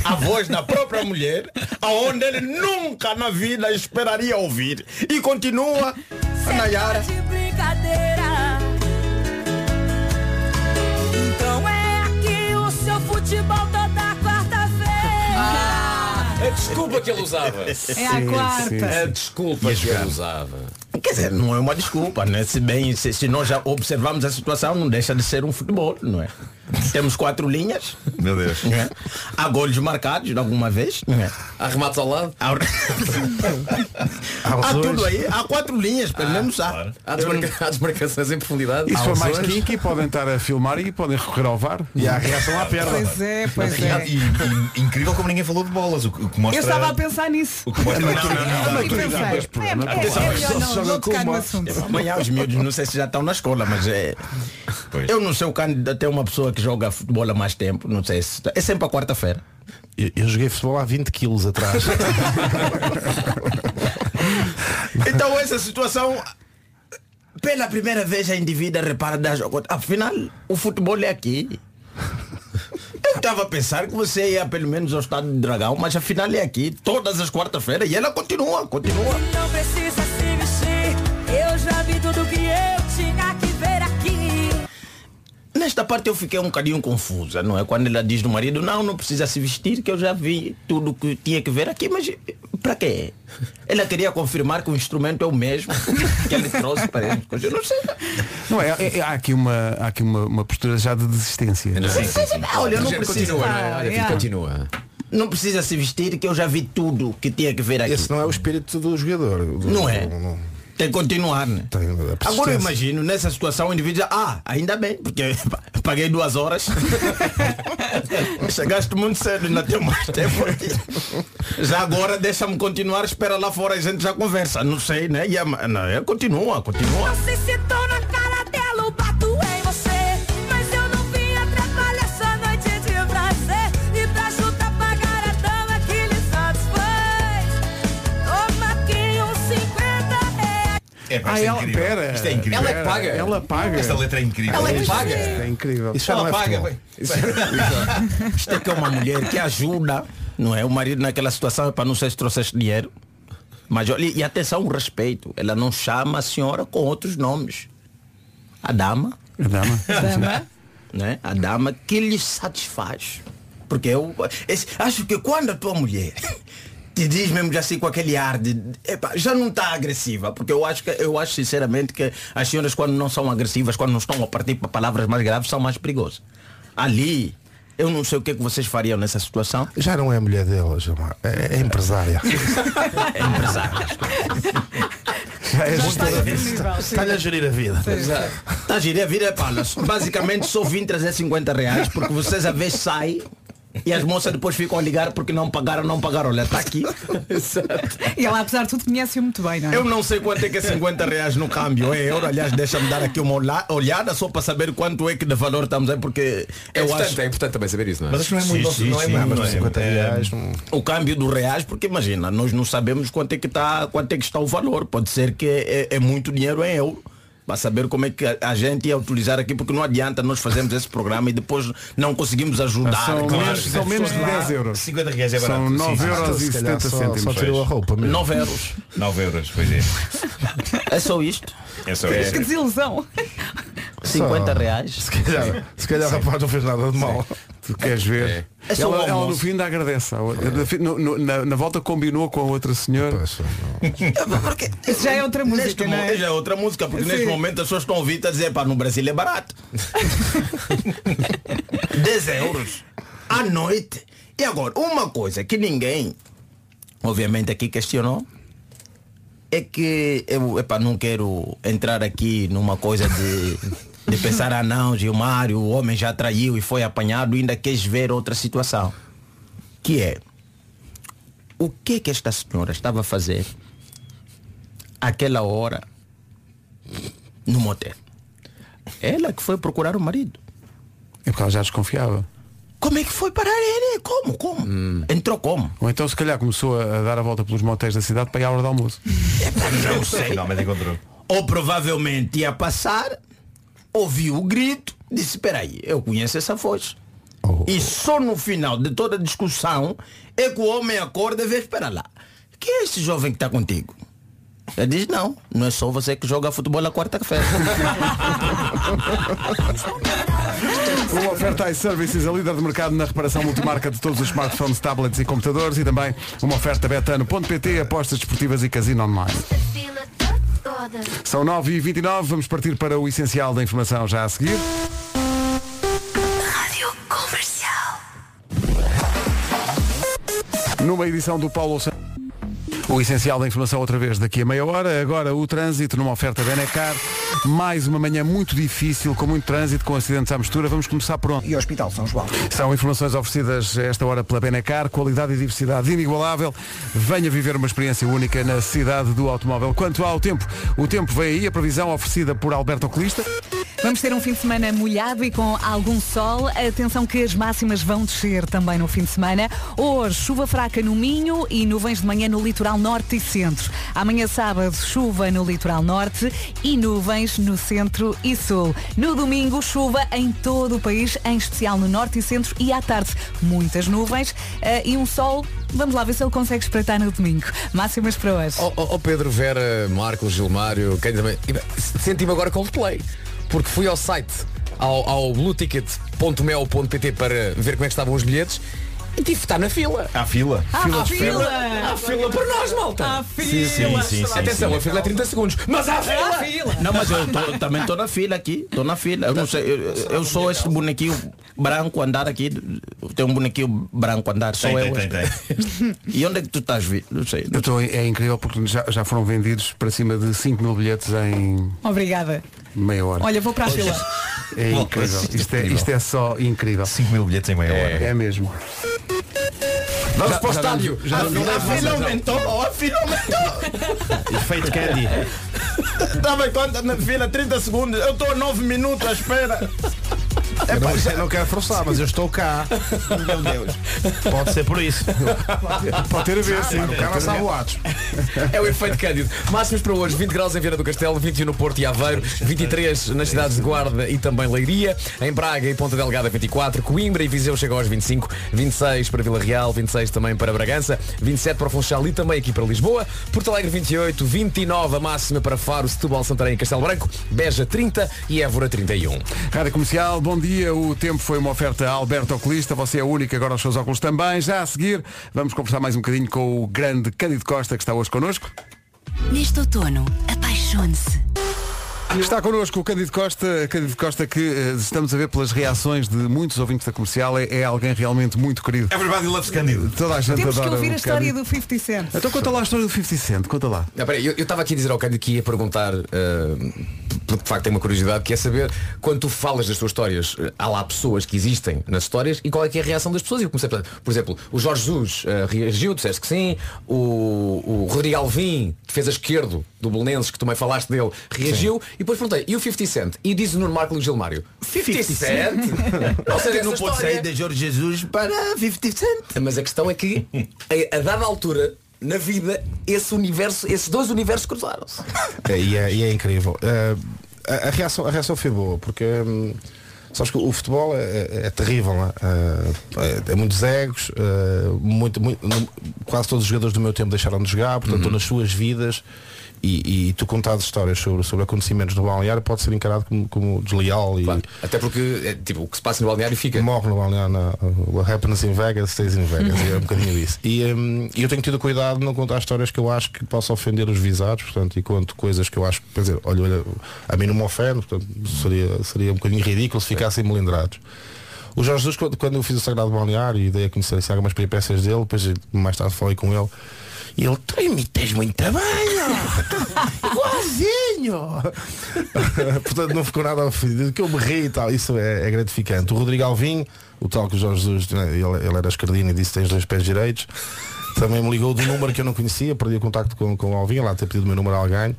a voz da própria mulher, aonde ele nunca na vida esperaria ouvir. E continua a Nayara. A desculpa que ele usava. É à quarta. A desculpa que ele usava. Quer dizer, não é uma desculpa, né? Se bem, se, se nós já observamos a situação, não deixa de ser um futebol, não é? Temos quatro linhas. Meu Deus. não é? Há golos marcados alguma vez. Não é? Há remates ao lado. Há, há tudo aí. Há quatro linhas, pelo menos há. Há, desmarca- há desmarcações em profundidade. E se for mais quinque, podem estar a filmar e podem recorrer ao VAR. E há a reação à perna. Pois é, pois E, é. e- e- incrível como ninguém falou de bolas, o, que- o que mostra. Eu estava a pensar nisso. O que mostra é, é, é não, não tocar no assunto. Amanhã os miúdos não sei se já estão na escola, mas é. Pois. Eu não sei o candidato é uma pessoa que joga futebol há mais tempo, não sei se. É sempre a quarta-feira. Eu, eu joguei futebol há 20 quilos atrás. Então essa situação pela primeira vez a indivídua repara das afinal o futebol é aqui. Eu estava a pensar que você ia pelo menos ao estado de dragão, mas afinal é aqui, todas as quartas-feiras, e ela continua, continua. Não precisa se vestir. Eu já vi tudo que eu Nesta parte eu fiquei um bocadinho confusa, não é? Quando ela diz do marido, não, não precisa se vestir, que eu já vi tudo que tinha que ver aqui, mas para quê? Ela queria confirmar que o instrumento é o mesmo que ele trouxe para ele. Eu não sei. Não é, é- é- há aqui, uma, há aqui uma, uma postura já de desistência. Sim, sim, sim. Ah, olha, não Gente, precisa. Continua, não é? Olha, yeah. continua. Não precisa se vestir que eu já vi tudo que tinha que ver aqui. Esse não é o espírito do jogador. Do- Não é? não- Tem que continuar, né? Tem persistência. Agora eu imagino nessa situação o indivíduo diz, ah, ainda bem, porque paguei duas horas. Chegaste muito cedo, ainda tem mais tempo aqui. Já agora deixa-me continuar, espera lá fora, a gente já conversa. Não sei, né? E a, não, continua, continua. É, pá, Ah, isto é ela, incrível. pera. Isto é incrível. Ela é que paga. Ela paga. Esta letra é incrível. Ela é que Isto paga. É incrível. Isso já não Ela é paga, futebol. bem. Isto é que é uma mulher que ajuda, não é? O marido naquela situação é para não sei se trouxeste dinheiro. Mas olha, e atenção, o respeito. Ela não chama a senhora com outros nomes. A dama, Dama. Dama. né? A dama que lhe satisfaz. Porque eu esse- acho que quando a tua mulher te diz mesmo assim com aquele ar de epá, já não está agressiva, porque eu acho que eu acho sinceramente que as senhoras quando não são agressivas, quando não estão a partir para palavras mais graves, são mais perigosas. Ali Eu não sei o que é que vocês fariam nessa situação. Já não é a mulher Gilmar. É, é empresária. É empresária. Já é gestora. Está-lhe a gerir a vida. Está a gerir a vida, pá, nós basicamente só vim trazer 50 reais porque vocês a vez saem e as moças depois ficam a ligar porque não pagaram, não pagaram. Olha, está aqui. E ela, apesar de tudo, conhece-o muito bem, não é? Eu não sei quanto é que é 50 reais no câmbio. É euro, aliás, deixa-me dar aqui uma olha- olhada só para saber quanto é que de valor estamos aí, porque É eu importante, acho. é importante também saber isso, não é? Mas acho que não é muito, Sim, não é sim, não é? 50 É- reais. não- O câmbio dos reais, porque imagina, nós não sabemos quanto é que está, quanto é que está o valor. Pode ser que é, é muito dinheiro em euro. Para saber como é que a, gente ia utilizar aqui, porque não adianta nós fazermos esse programa e depois não conseguimos ajudar. São Claro. menos, são menos de 10 euros. 50 reais é barato. São sim, 9 sim. euros e Se calhar 70 só, cêntimos. só tirou a roupa mesmo. 9 euros. 9 euros, pois é. É só isto. É só Que isso. desilusão. 50 reais. Se calhar, se calhar o rapaz não fez nada de mal. Tu queres ver? É só o Ela, ela no almoço. fim ainda agradece. à outra. No fim- no- no- na, na volta combinou com a outra senhora. Pois, Isso já é outra Neste música, não momento é? já é outra música, porque Sim. neste momento as pessoas estão a ouvir a dizer, pá, no Brasil é barato. 10 euros à noite. E agora, uma coisa que ninguém, obviamente, aqui questionou, é que eu epá, não quero entrar aqui numa coisa de, de pensar, ah não, Gilmário, o homem já traiu e foi apanhado, ainda queres ver outra situação. Que é, o que que esta senhora estava a fazer aquela hora no motel? Ela que foi procurar o marido. É porque ela já desconfiava. Como é que foi parar ele? Como? Como? Entrou como? Ou então se calhar começou a dar a volta pelos motéis da cidade para ir à hora do almoço. Não sei. Finalmente encontrou. Ou provavelmente ia passar, ouviu o grito, disse, espera aí, eu conheço essa voz. E só no final de toda a discussão é que o homem acorda e vê, espera lá, quem é esse jovem que está contigo? Ele diz, não, não é só você que joga futebol na quarta-feira. Uma oferta iServices, a líder de mercado na reparação multimarca de todos os smartphones, tablets e computadores e também uma oferta betano.pt, apostas desportivas e casino online. São 9h29, vamos partir para o essencial da informação já a seguir. Rádio Comercial. Numa edição do Paulo Santos. O essencial da informação outra vez daqui a meia hora. Agora o trânsito numa oferta Benecar. Mais uma manhã muito difícil, com muito trânsito, com acidentes à mistura. Vamos começar por onde? E Hospital São João. São informações oferecidas esta hora pela Benecar. Qualidade e diversidade inigualável. Venha viver uma experiência única na cidade do automóvel. Quanto ao tempo, o tempo vem aí. A previsão oferecida por Alberto Oculista. Vamos ter um fim de semana molhado e com algum sol. Atenção que as máximas vão descer também no fim de semana. Hoje, chuva fraca no Minho e nuvens de manhã no litoral norte e centro. Amanhã, sábado, chuva no litoral norte e nuvens no centro e sul. No domingo, chuva em todo o país, em especial no norte e centro e à tarde, muitas nuvens eh, e um sol. Vamos lá ver se ele consegue espreitar no domingo. Máximas para hoje. Ó ó, ó Pedro, Vera, Marcos, Gilmário, quem também. Senti-me agora Coldplay. Porque fui ao site, ao, ao blueticket.mel.pt para ver como é que estavam os bilhetes e tive que estar na fila. Há fila. Ah, Fila de fila! Há fila para nós, malta. Há Sim, sim, sim, sim, Atenção, sim. a fila é 30 segundos. Mas há fila! Há fila! Não, mas eu tô- também estou na fila aqui, estou na fila. Eu não sei, eu, eu sou esse bonequinho branco andar aqui. Tem um bonequinho branco andar, sou Tem, eu. tem, tem, tem. E onde é que tu estás vi? Não sei. Eu estou- é incrível porque já, já foram vendidos para cima de 5 mil bilhetes em Obrigada. meia hora. Olha, vou para a fila. É incrível. isto é Isto é, incrível. isto é só incrível. 5 mil bilhetes em meia hora. É mesmo. Vamos Já- para o já estádio. já não dá A fila aumentou, a fila aumentou. Efeito Candy. Dava conta na fila 30 segundos, eu estou 9 minutos à espera. Eu não, eu não quero forçar, mas eu estou cá. Meu Deus. Pode ser por isso. Pode ter a ver, sim. O cara sabe boatos. É o efeito Cândido. Máximos para hoje, 20 graus em Vieira do Castelo, 21 no Porto e Aveiro, 23 nas cidades de Guarda e também Leiria, em Braga e Ponta Delgada 24, Coimbra e Viseu chegam aos 25, 26 para Vila Real, 26 também para Bragança, 27 para o Funchal e também aqui para Lisboa, Porto Alegre 28, 29 a máxima para Faro, Setúbal, Santarém e Castelo Branco, Beja 30 e Évora 31. Rádio Comercial, bom dia. O tempo foi uma oferta a Alberto Oculista. Você é o único, agora os seus óculos também. Já a seguir, vamos conversar mais um bocadinho com o grande Cândido Costa, que está hoje connosco. Neste outono, apaixone-se. Está connosco o Cândido Costa, Cândido Costa que eh, estamos a ver pelas reações de muitos ouvintes da comercial, é, é alguém realmente muito querido. Everybody loves Cândido. Toda a gente Temos que adora ouvir o a história Cândido. do 50 Cent. Então conta lá a história do 50 Cent, conta lá. Não, peraí, eu eu estava aqui a dizer ao Cândido que ia perguntar, eh, porque de facto tenho uma curiosidade, que é saber quando tu falas das tuas histórias, eh, há lá pessoas que existem nas histórias e qual é que é a reação das pessoas. E eu comecei a pensar, por exemplo, o Jorge Jesus eh, reagiu, disseste que sim, o, o Rodrigo Alvim, defesa esquerdo do Belenenses, que também falaste dele, reagiu, e depois perguntei, e o 50 Cent? E diz o Nuno Marco e o Gilmário, 50 Cent? Não sei não pode sair de Jorge Jesus para 50 Cent. Mas a questão é que a, a dada altura na vida esse universo, esses dois universos cruzaram-se. É, e, é, e é incrível. Eh, a, a reação, a reação foi boa, porque hum, sabes que o futebol é, é- é terrível, é? Eh, é, é muitos egos, eh, muito, muito- quase todos os jogadores do meu tempo deixaram de jogar, portanto estão nas suas vidas e, e tu contares histórias sobre, sobre acontecimentos no balneário pode ser encarado como, como desleal e Até porque é, tipo, o que se passa no balneário fica. morre no balneário na, what happens in Vegas stays in Vegas e é um bocadinho isso e hum, eu tenho tido cuidado de não contar histórias que eu acho que possam ofender os visados portanto e conto coisas que eu acho que quer dizer olha, olha a mim não me ofende portanto seria, seria um bocadinho ridículo se ficassem melindrados o Jorge Jesus quando, eu fiz o Sagrado Balneário e dei a conhecer assim, algumas peripécias dele depois mais tarde falei com ele e ele, tu imitas muito bem. igualzinho. Portanto, não ficou nada ofendido, que eu me ri e tal, isso é, é gratificante. O Rodrigo Alvim, o tal que o Jorge Jesus, né, ele, ele era escardino e disse tens dois pés direitos, também me ligou um número que eu não conhecia, perdi o contacto com, com o Alvim, lá ter pedido o meu número a alguém,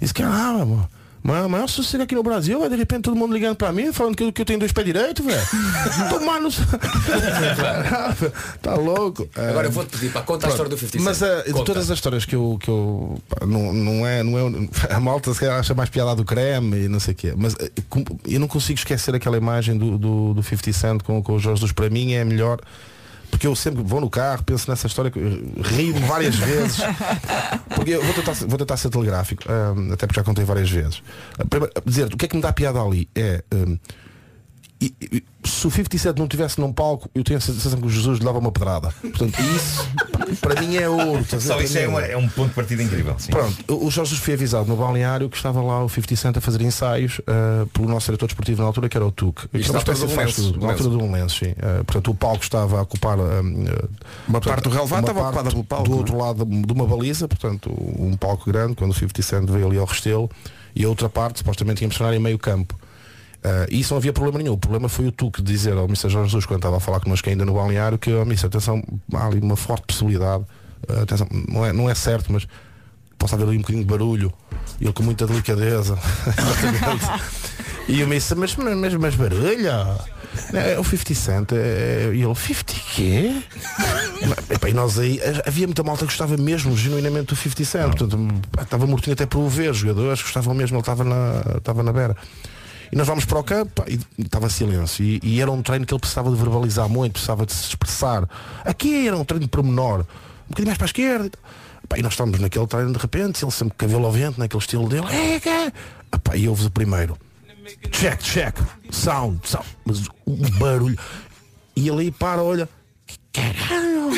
disse que ah, amor, mas maior sucesso aqui no Brasil, de repente todo mundo ligando para mim, falando que eu, que eu tenho dois pés direitos, velho. Tomar no... tá louco. Agora Ah, eu vou-te pedir para contar a história do 50 mas Cent. ah, de todas as histórias que eu, que eu não, não é, não é a malta se calhar acha mais piada do creme e não sei o quê mas com- eu não consigo esquecer aquela imagem do, do, do 50 Cent com, com o Jorge dos para mim é melhor porque eu sempre vou no carro, penso nessa história, rio-me várias vezes. Porque eu vou tentar, vou tentar ser telegráfico, ah, até porque já contei várias vezes. Primeiro, dizer o que é que me dá piada ali é. ah, e- e- se o 57 não estivesse num palco, eu tenho a sensação que o Jesus lhe dava uma pedrada. Portanto, isso para mim é ouro. Só isso é, uma- é um ponto de partida incrível. Sim. Pronto, o Jesus foi avisado no balneário que estava lá o 50 Cent a fazer ensaios ah, pelo nosso diretor desportivo na altura, que era o Tuque. Que Isto é na altura do tudo, Na altura do Belenenses, sim. Ah, portanto, o palco estava a ocupar ah, Uma portanto, parte do relevado estava ocupada pelo palco, Do é? outro lado de uma baliza, portanto, um palco grande, quando o 50 Cent veio ali ao Restelo, e a outra parte, supostamente, ia funcionar em meio campo. Ah, e isso não havia problema nenhum. O problema foi o Tuque dizer ao Mr. Jorge Jesus, quando estava a falar connosco ainda no balneário, que, oh, Mr. atenção, há ali uma forte possibilidade, ah, atenção, não é, não é certo, mas possa haver ali um bocadinho de barulho, ele com muita delicadeza. e eu me disse, mas, mas, mas barulho? É o 50 Cent, é, e ele, 50 quê? E nós aí, havia muita malta que gostava mesmo genuinamente do 50 Cent, portanto, estava mortinho até por o ver, os jogadores gostavam mesmo, ele estava na, estava na beira. E nós vamos para o campo pá, e e estava silêncio. E, e era um treino que ele precisava de verbalizar muito, precisava de se expressar. Aqui era um treino pormenor, um bocadinho mais para a esquerda. Pá, e nós estávamos naquele treino de repente, ele sempre cabelo ao vento, naquele estilo dele. É, que é? Ah, pá, e ouves o primeiro. Check, check, sound, sound. Mas um barulho. E ele para, olha. Caralho!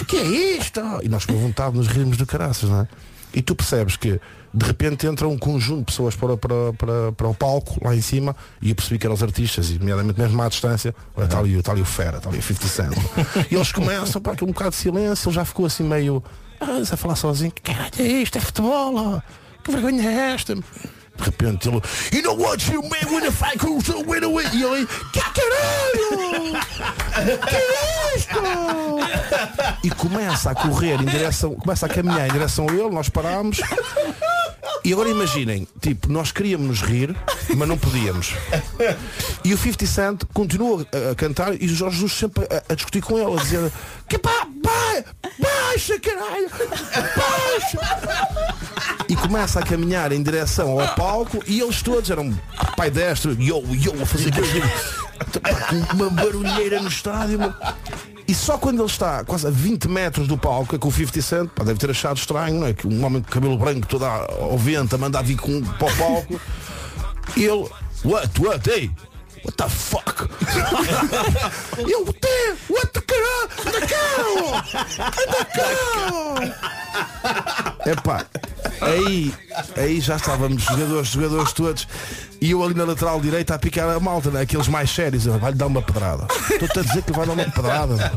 O que é isto? E nós com vontade de nos rirmos de caraças, não é? E tu percebes que de repente entra um conjunto de pessoas para, para, para, para o palco lá em cima e eu percebi que eram os artistas, e nomeadamente mesmo à distância, olha, está ali, está ali o Fera, está ali o 50 Cent. E eles começam, para aquele um bocado de silêncio, ele já ficou assim meio ah, a falar sozinho, que caralho é isto? É futebol, ó. que vergonha é esta? De repente ele, you know what you man when the fight goes to win away. E ele, que caralho! Que é isto? E começa a correr em direção, começa a caminhar em direção a ele, nós parámos. E agora imaginem, tipo, nós queríamos nos rir, mas não podíamos. E o 50 Cent continua a, a cantar e o Jorge Jesus sempre a, a discutir com ele, a dizer que pá, ba- baixa caralho, baixa. E começa a caminhar em direção ao palco e eles todos eram pai destro, yo, yo, a fazer aquilo. Uma barulheira no estádio. meu. E só quando ele está quase a 20 metros do palco, é que o 50 Cent pá, deve ter achado estranho, não é? Que um homem com cabelo branco todo a- ao vento a mandar vir com, para o palco. Ele, what, what, hey, what the fuck? eu, te, what the caralho, anda cá. Epá, Aí, aí já estávamos jogadores, jogadores todos e eu ali na lateral direita a picar a malta, né? aqueles mais sérios, vai-lhe dar uma pedrada. Estou-te a dizer que vai dar uma pedrada.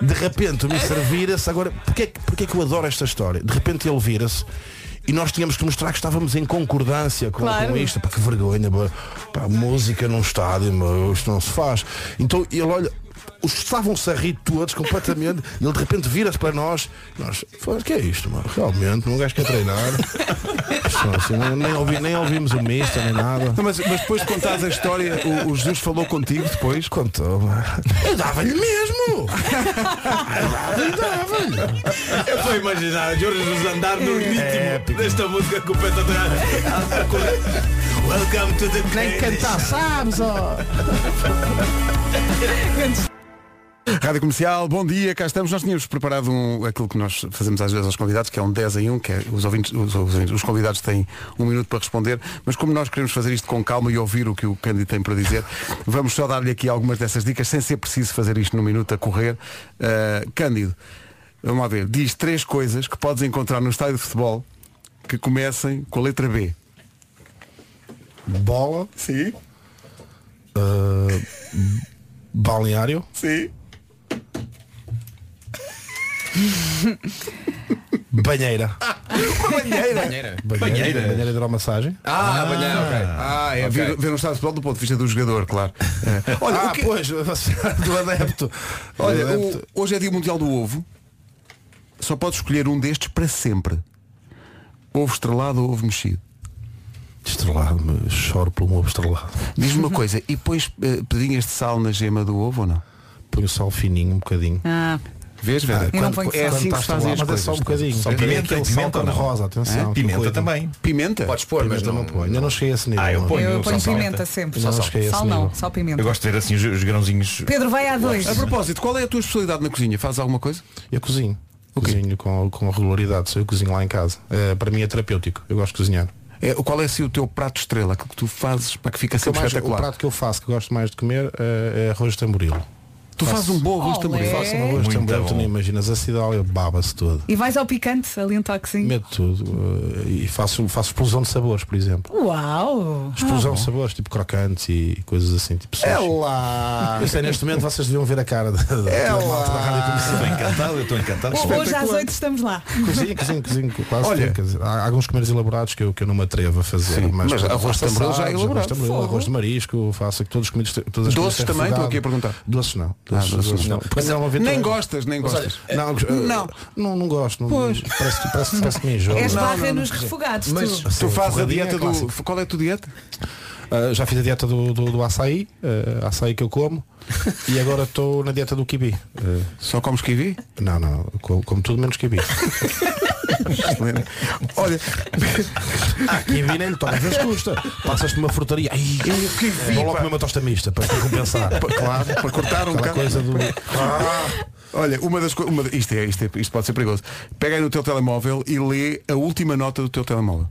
De repente o Mister vira-se, agora, porquê, porquê que eu adoro esta história? De repente ele vira-se e nós tínhamos que mostrar que estávamos em concordância com, Claro. com isto. Pá, que vergonha, pá, música num estádio, meu, isto não se faz. Então ele olha, estavam-se a rir todos completamente e ele de repente vira-se para nós nós, "Foda, que é isto, mano? Realmente, um gajo quer treinar. Assim, nem, ouvi, nem ouvimos o mister, nem nada. Não, mas, mas depois de contares a história, o, o Jesus falou contigo depois? Contou. Eu dava-lhe mesmo! Eu dava-lhe! Eu estou a imaginar Jorge Jesus andar no ritmo desta música com o pé. Welcome to the Nem cantar, sabes, ó! Rádio Comercial, bom dia, cá estamos. Nós tínhamos preparado um, aquilo que nós fazemos às vezes aos convidados, que é um 10 em 1, que é os, ouvintes, os, os convidados têm um minuto para responder, mas como nós queremos fazer isto com calma e ouvir o que o Cândido tem para dizer, vamos só dar-lhe aqui algumas dessas dicas, sem ser preciso fazer isto num minuto a correr. Uh, Cândido, vamos lá ver, diz três coisas que podes encontrar no estádio de futebol que comecem com a letra B. Bola. Sim. Uh, balneário. Sim. Banheira. banheira. Banheira. Banheira. Banheira de hidromassagem. Ah, banheira, ok. Ah, é Ok. ver, ver um estádio de futebol do ponto de vista do jogador, claro. É. Olha, ah, o que- pois, do adepto. Olha, Do adepto. o- hoje é dia mundial do ovo. Só podes escolher um destes para sempre. Ovo estrelado ou ovo mexido. Estrelado, mas choro por um ovo estrelado. Diz-me uma coisa, e pões eh, pedinhas de sal na gema do ovo ou não? Põe o sal fininho um bocadinho. Ah, Vês, Vera? Não Quando- é assim que se fazem as mas é só um bocadinho. Só É pimenta, e sal pimenta ou cor-de-rosa, atenção. É? Pimenta também. Pimenta? Podes pôr, mas não. não ponho. Ainda não cheguei a esse nível. Ah, eu ponho. eu ponho pimenta sempre. Não, Só, é sal não, só pimenta. Eu gosto de ter assim os, os grãozinhos. Pedro vai a dois. A propósito, qual é a tua especialidade na cozinha? Fazes alguma coisa? Eu cozinho. O quê? Cozinho com, com regularidade. Eu cozinho lá em casa. É, para mim é terapêutico. Eu gosto de cozinhar. É, qual é assim, o teu prato estrela? Aquilo que tu fazes para que fica O, sempre mais- o espetacular? prato que eu faço que gosto mais de comer é, é arroz de tamboril. Tu fazes um bom arroz de Olé. tamboril. Faço um arroz Muito tu bom. nem imaginas. A cidade baba-se todo. E vais ao picante, ali um toquezinho. Meto tudo. eh, e faço, faço explosão de sabores, por exemplo. Uau! Explosão de sabores, tipo crocantes e coisas assim, tipo É lá! Eu sei, neste momento vocês deviam ver a cara da, da, É da malta da rádio comercial. Estou encantado, eu estou encantado. Hoje às oito estamos lá. Cozinho, cozinho, cozinho, quase Olha. tudo, quer dizer, há alguns comeres elaborados que eu, que eu não me atrevo a fazer. Sim, mas faço arroz de tamboril já é elaborado. Arroz de, tamboril, Fogo. arroz de marisco, faço aqui todos os comidos. Todas as Doces comidas também? Estou aqui a perguntar. Doces não. Ah, não. Porque não, Nem gostas, nem gostas. Não, não, não, não gosto. Não, Pois. Parece, que- parece, parece que me enjoo. És barra não, não. nos refogados, Mas- tu. Tu fazes a Torradinha dieta é do. Qual é a tua dieta? Ah, já fiz a dieta do, do, do açaí, ah, açaí que eu como, e agora estou na dieta do kiwi. Ah, Só comes kiwi? não, não, como, como tudo menos kiwi. Olha, Ah, kiwi nem lhe toca, às vezes custa. Passas-te uma frutaria. Ai, kiwi, vou logo comer uma tosta mista para te compensar. claro, para cortar um bocado. coisa do. Olha, uma das coisas. Isto, é, isto, é, isto pode ser perigoso. Pega aí no teu telemóvel e lê a última nota do teu telemóvel.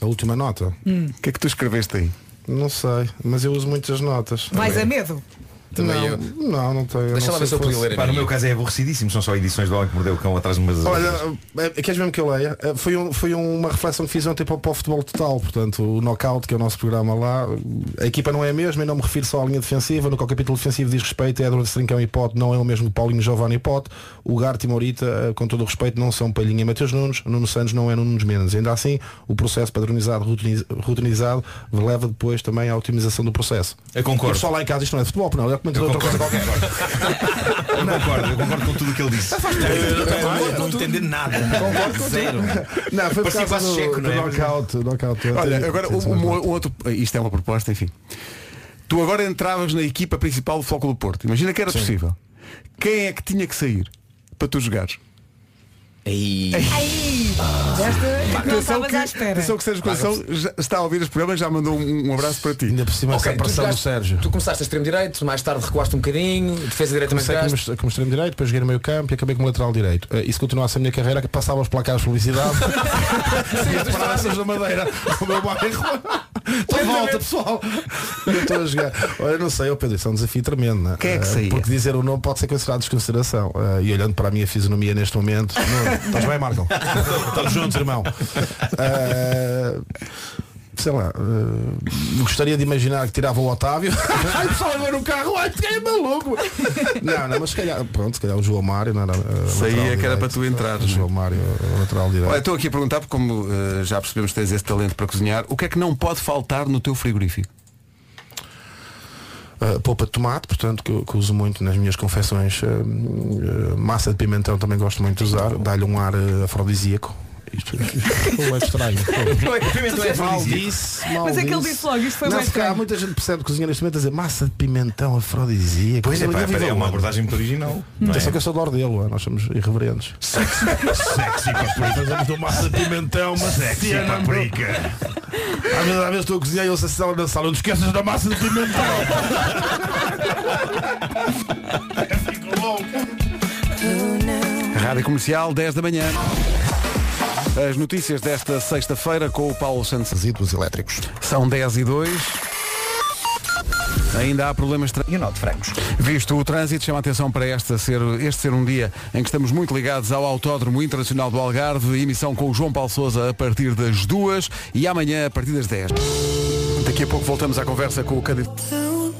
A última nota? O que é que tu escreveste aí? Não sei, mas eu uso muitas notas. Vais a medo? Também não, eu. não, não tenho. Deixa não lá ver se eu podia ler a Pá, no meu caso é aborrecidíssimo, são só edições do Homem que Mordeu o Cão atrás de umas Olha, outras. é, queres mesmo que eu leia? É, Foi, um- foi uma reflexão que fiz ontem para, o- para o futebol total. Portanto, o knockout, que é o nosso programa lá, a equipa não é a mesma e não me refiro só à linha defensiva. No que ao capítulo defensivo diz respeito a Edward Trincão e Pote, não é o mesmo Paulinho Giovanni e Pote. O Garte e Morita, eh, com todo o respeito, não são Palhinha e Mateus Nunes. Nuno Santos não é Nunes Menos. Ainda assim, o processo padronizado, routinizado, leva depois também à otimização do processo. Eu concordo. E o pessoal lá em casa, isto não é futebol, não, é comentador Eu outra coisa concordo. qualquer. Eu concordo, eu concordo com tudo o que ele disse. Eu não entender nada. Zero. Não, foi por causa do, checo, do não é? knockout, knockout. Olha, agora um, um- um outro. Isto é uma proposta, enfim. Tu agora entravas na equipa principal do Foco do Porto. Imagina que era Sim. possível. Quem é que tinha que sair para tu jogares? Ei. Aí! Desta que, à espera. atenção que Sérgio Conceição já está a ouvir este programa e já mandou um, um abraço para ti. Ainda por cima Ok, essa tu, pressão do jogaste- Sérgio. tu começaste a extremo direito, mais tarde recuaste um bocadinho, defesa direita também Comecei jogaste. como, como extremo direito, depois joguei no meio campo e acabei como lateral direito. Eh, isso continua a ser a minha carreira, que passava os placares de publicidade. e as paradas da Madeira, o meu bairro. Estou de volta, pessoal. Eu estou a jogar. Olha, não sei, eu Pedro, isso é um desafio tremendo, não é? Quem é que Eh, saía? Porque dizer o nome pode ser considerado desconsideração. Eh, e olhando para a minha fisionomia neste momento, não, estás bem, Marco? Estamos juntos, irmão. Eh, sei lá, eh, gostaria de imaginar que tirava o Otávio. Ai, pessoal, agora no carro, ai, que é maluco. Não, não, mas se calhar, pronto, se calhar o João Mário, não era. Saía lateral que era direito. para tu entrar. O João Mário, eh, lateral direito. Olha, estou aqui a perguntar, porque como eh, já percebemos que tens esse talento para cozinhar, o que é que não pode faltar no teu frigorífico? Uh, polpa de tomate, portanto, que que uso muito nas minhas confecções. uh, uh, massa de pimentão também gosto muito de usar, dá-lhe um ar uh, afrodisíaco. Isto, é estranho. Pimentão é mal afrodisíaco. disse, mal Mas é que ele disse logo, isto foi não, bem porque há estranho. muita gente que percebe cozinhar neste momento a dizer massa de pimentão afrodisíaco. Pois é, pá, é uma aonde? abordagem muito original. Não é? Atenção que eu sou de Ordelo, nós somos irreverentes. Sexy, sexy paprika. Fazemos uma massa de pimentão, uma Sexy paprika. Às vezes, às vezes estou a cozinhar e eu sei se na sala, não te esqueças da massa de pimentão. Fico louco. Rádio Comercial, 10 da manhã. As notícias desta sexta-feira com o Paulo Santos. Resíduos elétricos. São 10 e 2. Ainda há problemas E o nó de frangos. Visto o trânsito, chama a atenção para esta ser, este ser um dia em que estamos muito ligados ao Autódromo Internacional do Algarve, emissão com o João Paulo Sousa a partir das 2 e amanhã a partir das 10. Daqui a pouco voltamos à conversa com o candidato.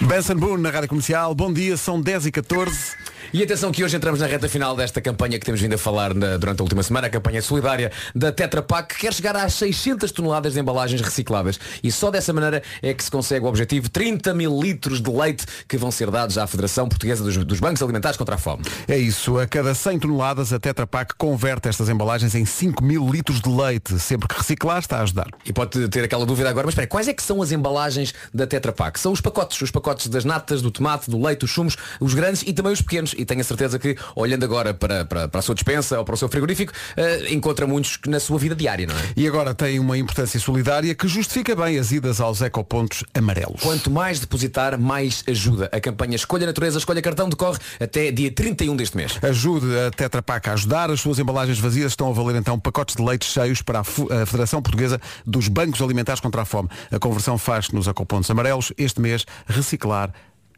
Benson Boone na Rádio Comercial. Bom dia, são 10 e 14. E atenção que hoje entramos na reta final desta campanha que temos vindo a falar na- durante a última semana, a campanha solidária da Tetra Pak, que quer chegar às 600 toneladas de embalagens recicláveis. E só dessa maneira é que se consegue o objetivo 30 mil litros de leite que vão ser dados à Federação Portuguesa dos, dos Bancos Alimentares contra a Fome. É isso, a cada 100 toneladas a Tetra Pak converte estas embalagens em 5 mil litros de leite. Sempre que reciclar está a ajudar. E pode ter aquela dúvida agora, mas espera, quais é que são as embalagens da Tetra Pak? São os pacotes, os pacotes das natas, do tomate, do leite, os sumos, os grandes e também os pequenos. E tenho a certeza que, olhando agora para, para, para a sua despensa ou para o seu frigorífico, eh, encontra muitos na sua vida diária, não é? E agora tem uma importância solidária que justifica bem as idas aos ecopontos amarelos. Quanto mais depositar, mais ajuda. A campanha Escolha Natureza, Escolha Cartão decorre até dia 31 deste mês. Ajude a Tetra Pak a ajudar. As suas embalagens vazias estão a valer então pacotes de leite cheios para a Federação Portuguesa dos Bancos Alimentares contra a Fome. A conversão faz-se nos ecopontos amarelos. Este mês, reciclar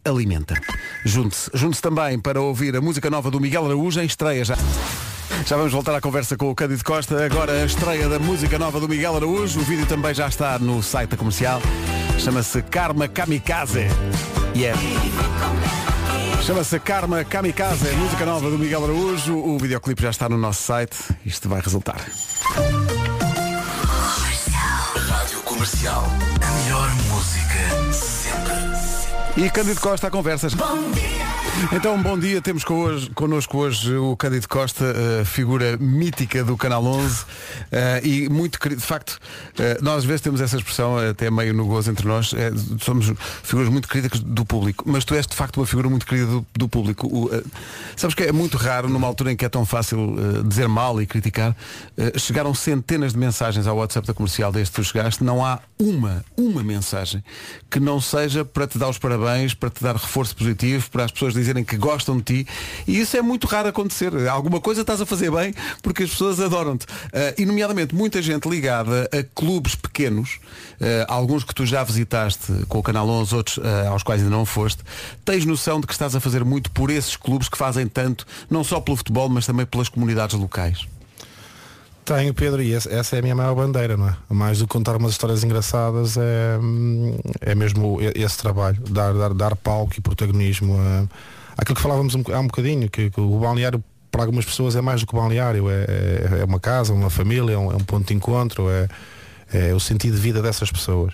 alimenta. Junte-se. Junte-se também para ouvir a música nova do Miguel Araújo em estreia já. Já vamos voltar à conversa com o Cândido Costa. Agora a estreia da música nova do Miguel Araújo. O vídeo também já está no site da comercial. Chama-se Karma Kamikaze. Yeah. Chama-se Karma Kamikaze, música nova do Miguel Araújo. O videoclipe já está no nosso site. Isto vai resultar. Rádio Comercial. A melhor música. E Cândido Costa a conversas. Então, bom dia. Temos hoje- connosco hoje o Cândido Costa, eh, figura mítica do Canal 11 eh, e muito querido. De facto, eh, nós às vezes temos essa expressão, até meio no gozo entre nós, somos figuras muito queridas do público, mas tu és de facto uma figura muito querida do, do público. O, sabes que é muito raro, numa altura em que é tão fácil dizer mal e criticar, chegaram centenas de mensagens ao WhatsApp da comercial desde que tu chegaste, não há uma, uma mensagem que não seja para te dar os parabéns, para te dar reforço positivo, para as pessoas dizerem que gostam de ti. E isso é muito raro acontecer. Alguma coisa estás a fazer bem porque as pessoas adoram-te. Ah, e nomeadamente muita gente ligada a clubes pequenos, ah, alguns que tu já visitaste com o Canal 11, outros ah, aos quais ainda não foste, tens noção de que estás a fazer muito por esses clubes que fazem tanto, não só pelo futebol, mas também pelas comunidades locais. Tenho, Pedro, e essa, é a minha maior bandeira, não é? Mais do que contar umas histórias engraçadas é, hum, é mesmo esse trabalho, dar, dar, dar palco e protagonismo a, àquilo que falávamos um, há um bocadinho, que, que o balneário para algumas pessoas é mais do que o balneário, é, é, é uma casa, uma família, é um, é um ponto de encontro, é, é o sentido de vida dessas pessoas.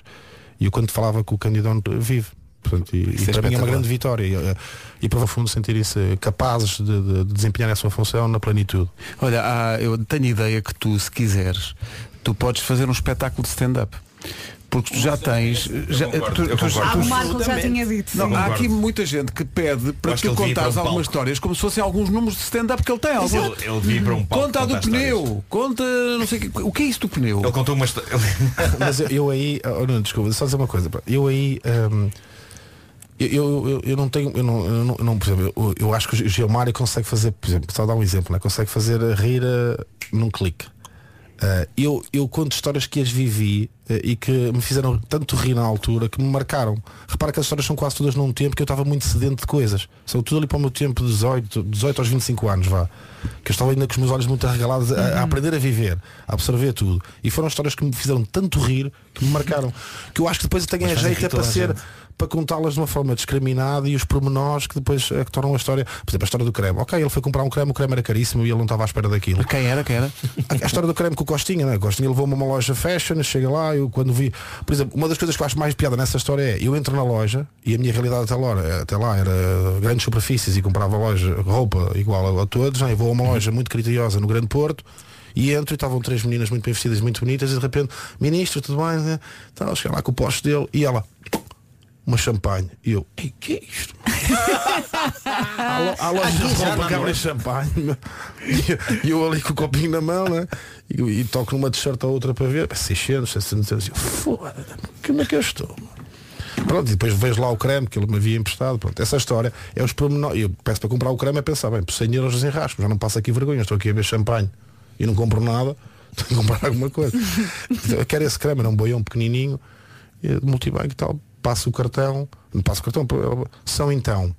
E eu quando falava que o candidato vive. Portanto, e, e é para mim é uma grande vitória e, eh, e para o fundo sentirem-se capazes de, de- de desempenhar a sua função na plenitude. Olha, há- eu tenho ideia que tu, se quiseres, tu podes fazer um espetáculo de stand-up. Porque tu já tens. Já, concordo, tu- tu- concordo. Ah, tu- o Marco já tinha dito. Não, há aqui muita gente que pede para tu que ir contares um algumas palco. histórias como se fossem alguns números de stand-up que ele tem. Ele, Alguns... ele para um palco Conta a do pneu, histórias. conta não sei o que. O que é isso do pneu? Ele contou uma história. Mas eu, eu aí, oh, não, desculpa, só dizer uma coisa. Eu aí, hum, eu, eu, eu- não tenho, eu não, eu não, eu não por exemplo, eu, eu acho que o Gilmário consegue fazer, por exemplo, só dar um exemplo, né? consegue fazer rir eh, num clique. Ah, eu, eu conto histórias que as vivi ah, e que me fizeram tanto rir na altura que me marcaram. Repara que as histórias são quase todas num tempo que eu estava muito sedento de coisas. São tudo ali para o meu tempo de 18, 18 aos 25 anos, vá. Que eu estava ainda com os meus olhos muito arregalados a, a aprender a viver, a absorver tudo. E foram histórias que me fizeram tanto rir que me marcaram. Que eu acho que depois eu tenho a jeito é para ser gente. Para contá-las de uma forma discriminada e os pormenores que depois é que tornam a história. Por exemplo, a história do creme. Ok, ele foi comprar um creme, o creme era caríssimo e ele não estava à espera daquilo. Quem era? Quem era? A história do creme com o Costinha, né? O Costinha levou-me a uma loja fashion, chega lá, eu quando vi. Por exemplo, uma das coisas que eu acho mais piada nessa história é eu entro na loja e a minha realidade até lá, até lá era grandes superfícies e comprava loja, roupa igual a, a todos, né? Eu vou a uma loja muito criteriosa no Grande Porto e entro e estavam três meninas muito bem vestidas, muito bonitas, e de repente, ministro, tudo bem? Né? Então, cheguei lá com o posto dele e ela, uma champanhe. E eu, ei, que é isto? à loja de roupa que abre champanhe. E eu ali com o copinho na mão, né? E, e toco numa t-shirt a outra para ver. 600, 700 euros. Eu, Foda, como é que eu estou? Pronto, e depois vejo lá o creme que ele me havia emprestado. Pronto, essa história é os pormenores. Eu peço para comprar o creme a pensar, bem, por 100 euros desenrasco, já não passo aqui vergonha, estou aqui a ver champanhe e não compro nada, tenho que comprar alguma coisa. Então, eu quero esse creme, era um boião pequenininho, multibanco e tal, passo o cartão, não passo o cartão, são então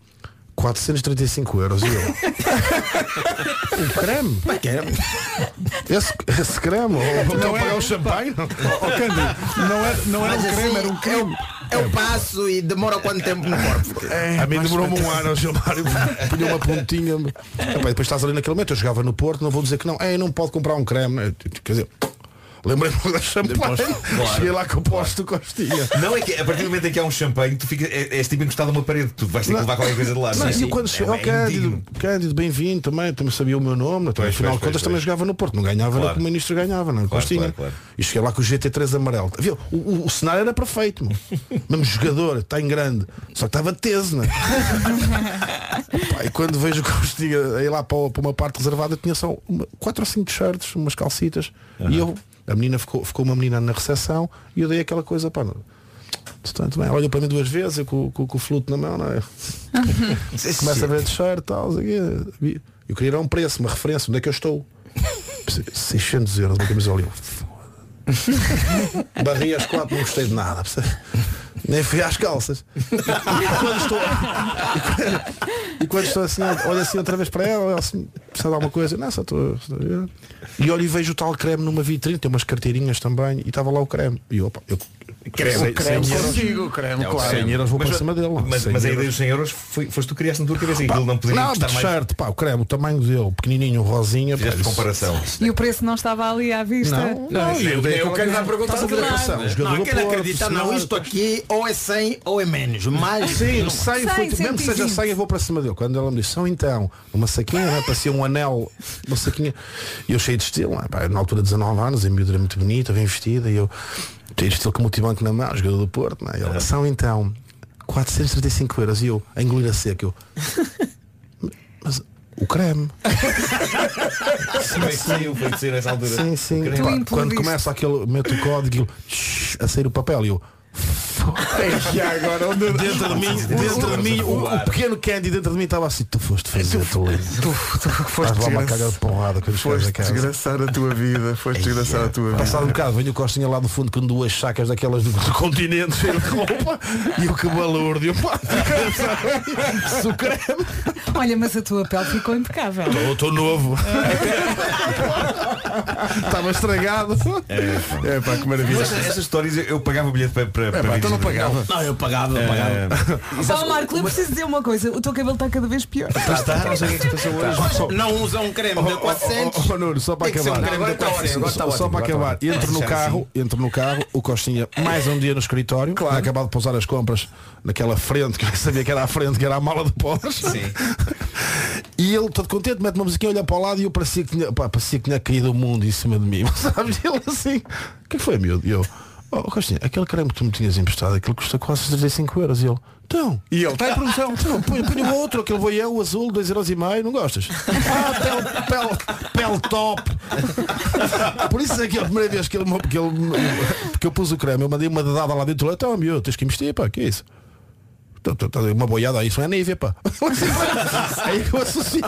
435 euros e eu. o creme? Esse, esse creme? Ou, não pagar o champanhe? Não. Oh, Cândido, não era, não era um creme, assim, era um creme. Eu, eu passo e demora quanto tempo no corpo? a mim demorou-me um ano, o Gilmário punha uma pontinha. Epá, depois estás ali naquele momento, eu jogava no Porto, não vou dizer que não. Ei, não pode comprar um creme. Quer dizer, lembrei-me da champanhe. Claro. Cheguei lá com o posto Costinha. Não é que a partir do momento em que há um champanhe, tu fica, é, és tipo encostado a uma parede, tu vais ter que levar qualquer coisa de lá. Não, e eu quando é, cheguei, é oh, Cândido. Cândido, bem-vindo também, também sabia o meu nome, então, Pois, afinal de contas pois, também pois. jogava no Porto, não ganhava Claro. claro. que o ministro ganhava, não, é? Claro, Costinha. claro, claro. E cheguei lá com o GT3 amarelo. Viu? O, o- o cenário era perfeito, meu. mesmo jogador, está em grande, só que estava teso, né? E quando vejo o Costinha aí lá para, uma parte reservada, tinha só uma, quatro ou cinco shirts, umas calcitas, e eu, a menina ficou, ficou uma menina na recepção e eu dei aquela coisa, pá, Portanto, bem, olha para mim duas vezes, eu com, com, com o fluto na mão, não é? Começa a ver t-shirt e tal, eu queria dar um preço, uma referência, onde é que eu estou? 600 euros uma camisola. Barri às quatro, não gostei de nada. Nem fui às calças. E quando estou, e quando- estou assim, olho assim outra vez para ela, ela assim, precisa de alguma coisa. Não, só estou. E olho e vejo o tal creme numa vitrine, tem umas carteirinhas também, e estava lá o creme. E opa, eu Creme, creme, consigo, creme, É, claro. 100 euros vou Mas- para cima dele. Mas, 100 mas a ideia dos 100 euros foi, foste tu criaste na tua cabeça e aquilo não poderia não, custar de mais. shirt, pá, o creme, o tamanho dele, pequenininho, rosinha. pá, Fizeste comparação. E o preço não estava ali à vista. Não, não, eu dei eu aquela quero dar Estás a jogador Não, do aquele Porto, acredita, não, isto aqui ou é 100 ou é menos. Mas Sim, não- 100, foi, 100, mesmo que seja 120. 100 eu vou para cima dele. Quando ela me disse, são então, uma saquinha, né, parecia um anel, uma saquinha. E eu cheio de estilo, né, na altura de 19 anos, a miúda era muito bonita, bem vestida, e eu de estilo com o multibanco na mão, jogador do Porto, né, e ela, são então 435 euros. E eu, a engolir a seco, eu, mas o creme. Saiu, foi saiu nessa altura. Sim, sim. O creme. Pá, implodiste. quando começa aquele, mete o código shhh, a sair o papel e eu. E agora onde Dentro de mim, dentro de mim, o, o pequeno Candy dentro de mim estava assim, tu foste fazer, tu tu, tu foste lá uma caga de porrada chegares Foste desgraçar a tua vida, foste desgraçar a tua vida. Passado um bocado, venho o Costinha lá do fundo com duas sacas daquelas do, do continente cheio de roupa e o que balúrdio. eu, pá, o. Olha, mas a tua pele ficou impecável. Estou novo. Estava estragado. É pá, que maravilha. Mas essas histórias eu, eu pagava bilhete para, para, para pá, então não pagava. Não, eu pagava, eu pagava. Ó Marco, eu preciso dizer uma coisa. O teu cabelo está cada vez pior. Lá está, não sei o que é que se passou hoje. Não usa um creme de 400. Oh, Nuno, só para acabar. creme de 400. Só, só para acabar, entro no carro, entro no carro, o Costinha mais um dia no escritório, claro. acabado de pousar as compras naquela frente, que eu sabia que era a frente, que era a mala de Porsche. E ele todo contente, mete uma musiquinha, olha para o lado e eu parecia que tinha, pá, parecia que tinha caído o mundo em cima de mim. Sabes? Ele assim, o que foi, miúdo? E eu, oh Costinha, aquele creme que tu me tinhas emprestado, aquilo custa quase 35 euros. E ele, então. E ele está em promoção. Então, põe, põe o outro, aquele eu, o azul, 2,5 euros e meio, não gostas? Ah, pele, pele, pele top. Por isso é que a primeira vez que ele, que ele que eu pus o creme, eu mandei uma dedada lá dentro, então miúdo, tens que investir, pá, que é isso? Uma boiada, aí, isso é nívea, pá. Aí que eu associei.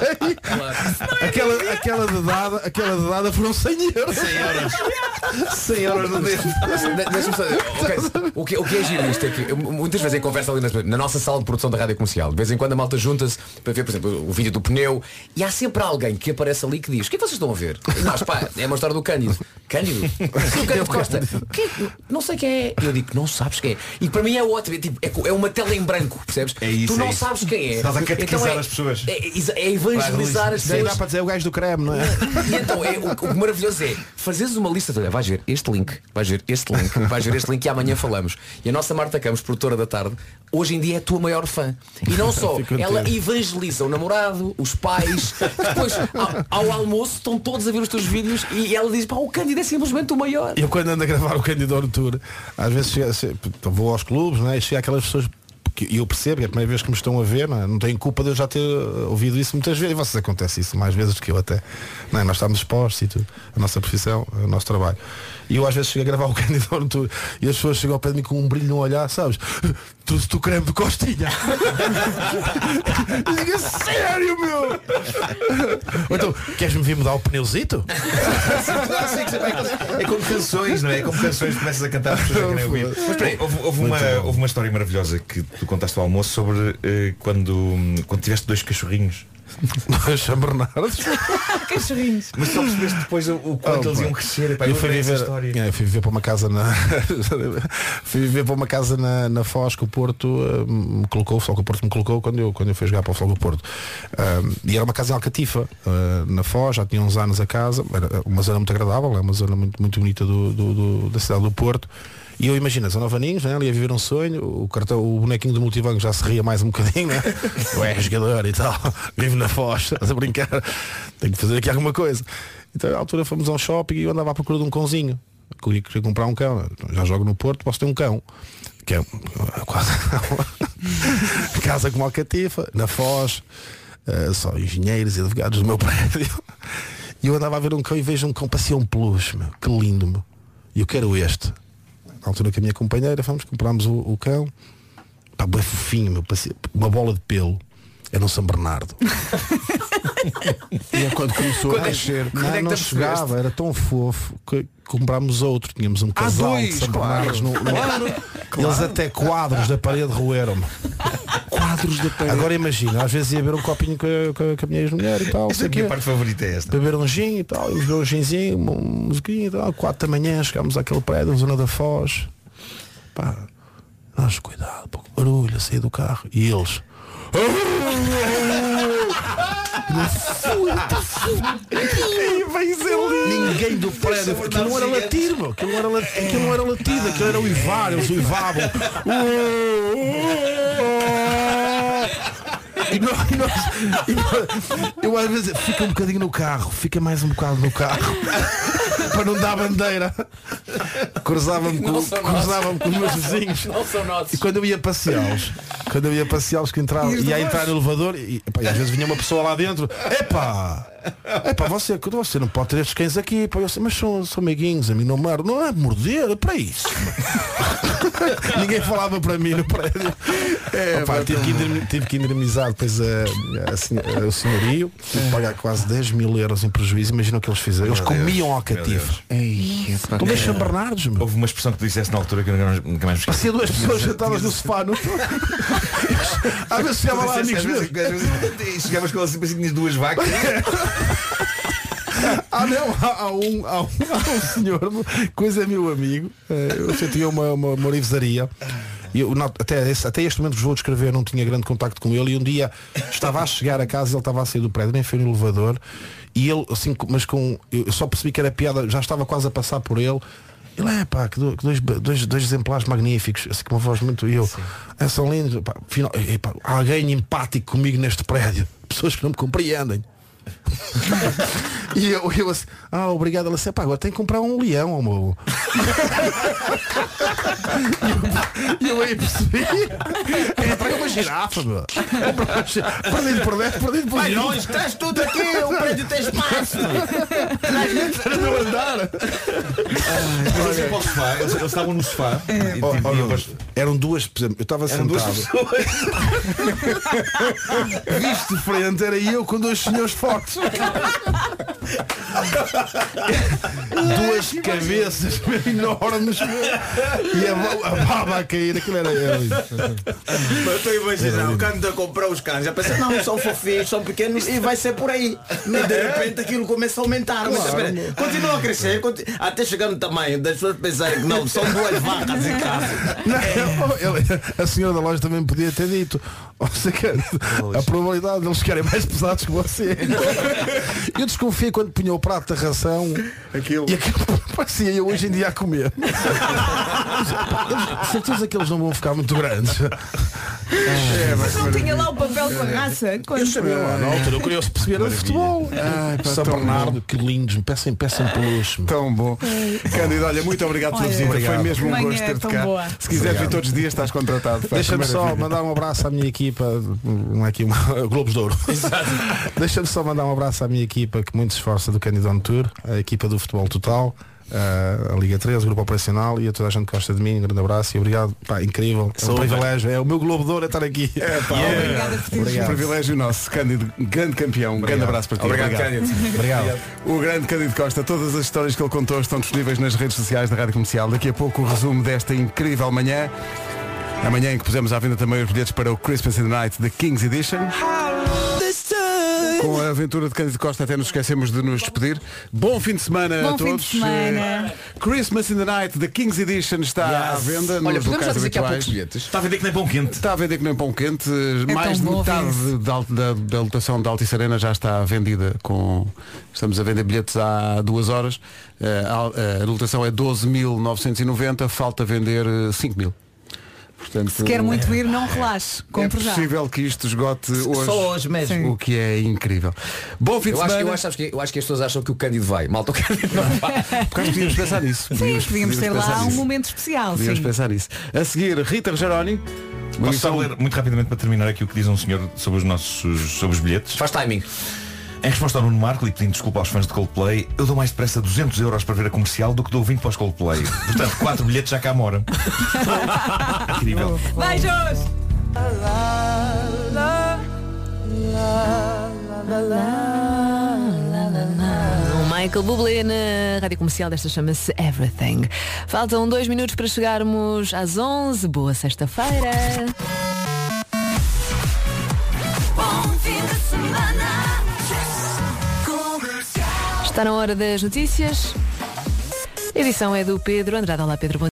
Aquela, aquela de dada, aquela de dada foram 100 euros. 100 euros. 100 euros no dedo. De- Deixa-me só ok, o, que, o que é giro isto é que eu, muitas vezes em conversa ali na, na nossa sala de produção da rádio comercial, de vez em quando a malta junta-se para ver, por exemplo, o vídeo do pneu e há sempre alguém que aparece ali que diz, o que é que vocês estão a ver? E nós, pá, é uma história do Cândido. Cândido? O Cândido Costa. "Que- Não sei quem é. Eu digo, não sabes quem é. E para mim é ótimo, é, tipo, é, é uma tela em branco, percebes? É isso, tu não é isso. sabes quem é. Estás a catequizar Então é- as pessoas. É, é evangelizar as pessoas. dá para dizer o gajo do creme, não é? E então é, o, o maravilhoso é fazeres uma lista, olha, vais ver este link, vais ver este link, vais ver este link e amanhã falamos. E a nossa Marta Campos, produtora da tarde, hoje em dia é a tua maior fã. E não só, ela evangeliza o namorado, os pais, depois ao, ao almoço estão todos a ver os teus vídeos e ela diz, pá, o Cândido é simplesmente o maior. Eu quando ando a gravar o Candidato Tour, às vezes chega, se- vou aos clubes, não é? E chega aquelas pessoas que eu percebo, é a primeira vez que me estão a ver, não, é? não tenho culpa de eu já ter uh, ouvido isso muitas vezes, e vocês acontece isso mais vezes do que eu até. Não é? Nós estamos expostos e tudo, a nossa profissão, o nosso trabalho. E eu às vezes chego a gravar o Candidato e as pessoas chegam ao pé de mim com um brilho no olhar, sabes? Tu, tu creme de costinha. e digo, sério, meu! Ou então, queres-me vir mudar o pneuzito? É como canções, não é? É como canções que começas a cantar. Mas espera aí, houve, houve uma, houve uma história maravilhosa que tu contaste ao almoço sobre eh, quando, quando tiveste dois cachorrinhos. Dois São Bernardos. Cachorrinhos. Mas só percebeste depois o, o quanto Oh, eles pá. iam crescer. Epá, eu eu fui viver, história. é, eu fui viver para uma casa na fui viver para uma casa na, na Foz que o Porto eh, me colocou, o Futebol Clube do Porto me colocou quando eu, quando eu fui jogar para o Futebol do Porto. Ah, e era uma casa em Alcatifa, ah, na Foz, já tinha uns anos a casa, era uma zona muito agradável, é uma zona muito, muito bonita do, do- do- da cidade do Porto. E eu imagino, são nove aninhos, né? ali a viver um sonho, o, cartão, o bonequinho do multibanco já se ria mais um bocadinho, né? Eu é jogador e tal, vivo na Foz, estás a brincar, tenho que fazer aqui alguma coisa. Então à altura fomos a um shopping e eu andava à procura de um cãozinho. Queria, queria comprar um cão. Já jogo no Porto, posso ter um cão. Que é quase casa como Alcatifa, na Foz, eh, só engenheiros e advogados do meu prédio. E eu andava a ver um cão e vejo um cão parecia um peluche, meu, que lindo, meu. E eu quero este. Altura com a minha companheira, fomos, comprámos o, o cão. Pá, bem fofinho, meu, uma bola de pelo. Era um São Bernardo. e é quando começou Quando a é- crescer, é que não, não te apercebeste? chegava, era tão fofo que comprámos outro. Tínhamos um casal dois, de São claro. Bernardos no, no- Claro, Eles até quadros da parede roeram-me. Quadros da parede. Agora imagina, às vezes ia beber um copinho com a, com a- com a minha ex-mulher e tal. Esta é a minha parte favorita é esta. Beber um gin e tal, íamos beber um ginzinho, uma musiquinha e tal, quatro da manhã, chegámos àquele prédio, na zona da Foz. Pá, nós cuidado, pouco barulho, a sair do carro. E eles. Ninguém do prédio, aquilo não era latido, meu. aquilo não era, latido, aquilo não era latido, aquilo era uivar, eles uivavam. E nós, e nós- e nós- eu às vezes fica um bocadinho no carro, fica mais um bocado no carro para não dar bandeira. Cruzava-me com, cruzava com os meus vizinhos. Não são nossos. E quando eu ia passeá-los, quando eu ia passeá-los que entrava, E ia entrar no elevador e, epá, e às vezes vinha uma pessoa lá dentro, epá, epá, você, você não pode ter estes cães aqui, pá, eu sei, mas são, são amiguinhos, a mim não mordem, não é morder, é para isso. Ninguém falava para mim no prédio. É, Opa, tive, que indemni- tive que indemnizar depois a, a a- o senhorio, que pagar quase 10 mil euros em prejuízo. Imagina o que eles fizeram. Eles comiam ao cativo. Como é São Bernardos, meu. Houve uma expressão que tu disseste na altura que eu nunca mais, nunca mais me esqueci. Parecia duas pessoas sentadas no sofá. Não? Às vezes chegava lá amigos meus. Chegavas com ele assim, parecia que tinhas duas vacas. Ah não, há, há um, há, um, há um senhor, coisa é meu amigo, eh, eu tinha uma, uma, uma eu, não, até, esse- até este momento vos vou descrever, não tinha grande contacto com ele e um dia estava a chegar a casa, ele estava a sair do prédio, nem foi no elevador, e ele, assim, mas com. Eu só percebi que era piada, já estava quase a passar por ele. Ele é pá, que do- que dois, dois, dois exemplares magníficos, assim com uma voz muito. E eu, é, são lindos, pá, final, epá, alguém empático comigo neste prédio, pessoas que não me compreendem. e eu, eu assim, ah, obrigado, ela disse, pá, agora tem que comprar um leão, meu. E eu aí percebi. É, traga uma girafa, meu. Perdido por 10, perdido por Vai 20. longe, traz tudo aqui, o prédio tem espaço. Era meu andar. Mas para sofá, eles, eles estavam no sofá. e, Oh, oh, para os- Eram duas, eu estava Eram duas sentado. pessoas. Visto de frente, era eu com dois senhores fortes. duas cabeças enormes e a, a baba a cair, aquilo era eu. Mas estou a imaginar, o cano a comprar os cães. Já pensei, não, são fofinhos, são pequenos e vai ser por aí. Mas de repente aquilo começa a aumentar. Mas espera, continua a crescer, até chegar no tamanho das pessoas pensarem que não, são duas vacas em casa. Não, ele- a senhora da loja também podia ter dito ou seja, a probabilidade de eles ficarem mais pesados que você eu desconfiei quando punha o prato da ração aquilo. e aquilo parecia eu hoje em dia a comer certeza que eles não vão ficar muito grandes É, Mas não tinha lá o papel com a raça. Quando... eu sabia lá na altura eu queria perceber de futebol Ai, pá, São Bernardo que lindos me peçam, peçam peluche Tão bom. Cândido, olha, muito obrigado pela visita. Foi mesmo um gosto é ter-te cá. boa. Se quiseres vir todos os dias, estás contratado. Deixa-me só vida. mandar um abraço à minha equipa, um, aqui um, Globos de Ouro. Deixa-me só mandar um abraço à minha equipa que muito se esforça do Candido on Tour, a equipa do Futebol Total, a, a Liga 13, o Grupo Operacional e a toda a gente que gosta de mim. Um grande abraço e obrigado. Pá, incrível. É um privilégio. É o meu Globo de Ouro é estar aqui. É, pá, Yeah. obrigado. Privilégio nosso. Cândido, grande campeão. Um grande abraço para ti. Obrigado, Cândido. Obrigado. O grande Cândido Costa, todas as histórias que ele contou estão disponíveis nas redes sociais da Rádio Comercial. Daqui a pouco o resumo desta incrível manhã. Amanhã em que pusemos à venda também os bilhetes para o Christmas in the Night The King's Edition. Com a aventura de Cândido Costa até nos esquecemos de nos despedir. Bom fim de semana Bom a fim de todos. semana. Eh, Christmas in the Night The King's Edition está à venda Olha, nos podemos já locais dizer que há habituais. poucos bilhetes. Está a vender que nem pão quente. Está a vender que nem pão quente. É Mais de metade da, da, da lotação da Altice Arena já está vendida com. Estamos a vender bilhetes há duas horas. Eh, a, a lotação é 12.990, falta vender eh, 5 mil. Portanto, Se quer muito ir, não relaxe. é Compre já. possível que isto esgote hoje. Só hoje mesmo. O que é incrível. Bom fim de Eu acho, semana. eu, acho, quê? eu acho que as pessoas acham que o Cândido vai. Malta, o Cândido não vai. Por acaso podíamos pensar nisso. Sim, podíamos ter pensar lá um nisso. momento especial. Podíamos Sim. pensar nisso. A seguir, Rita Rogeroni. Uma Posso só ler muito rapidamente para terminar aqui o que diz um senhor sobre os nossos sobre os bilhetes? Faz timing. Em resposta ao Nuno Marco e pedindo desculpa aos fãs de Coldplay, eu dou mais depressa 200 euros para ver a comercial do que dou 20 para os Coldplay. Portanto, 4 bilhetes já cá moram. Incrível. Beijos! O Michael Bublé na rádio comercial desta chama-se Everything. Faltam dois minutos para chegarmos às 11. Boa sexta-feira. Está na hora das notícias. Edição é do Pedro Andrade. Olá, Pedro.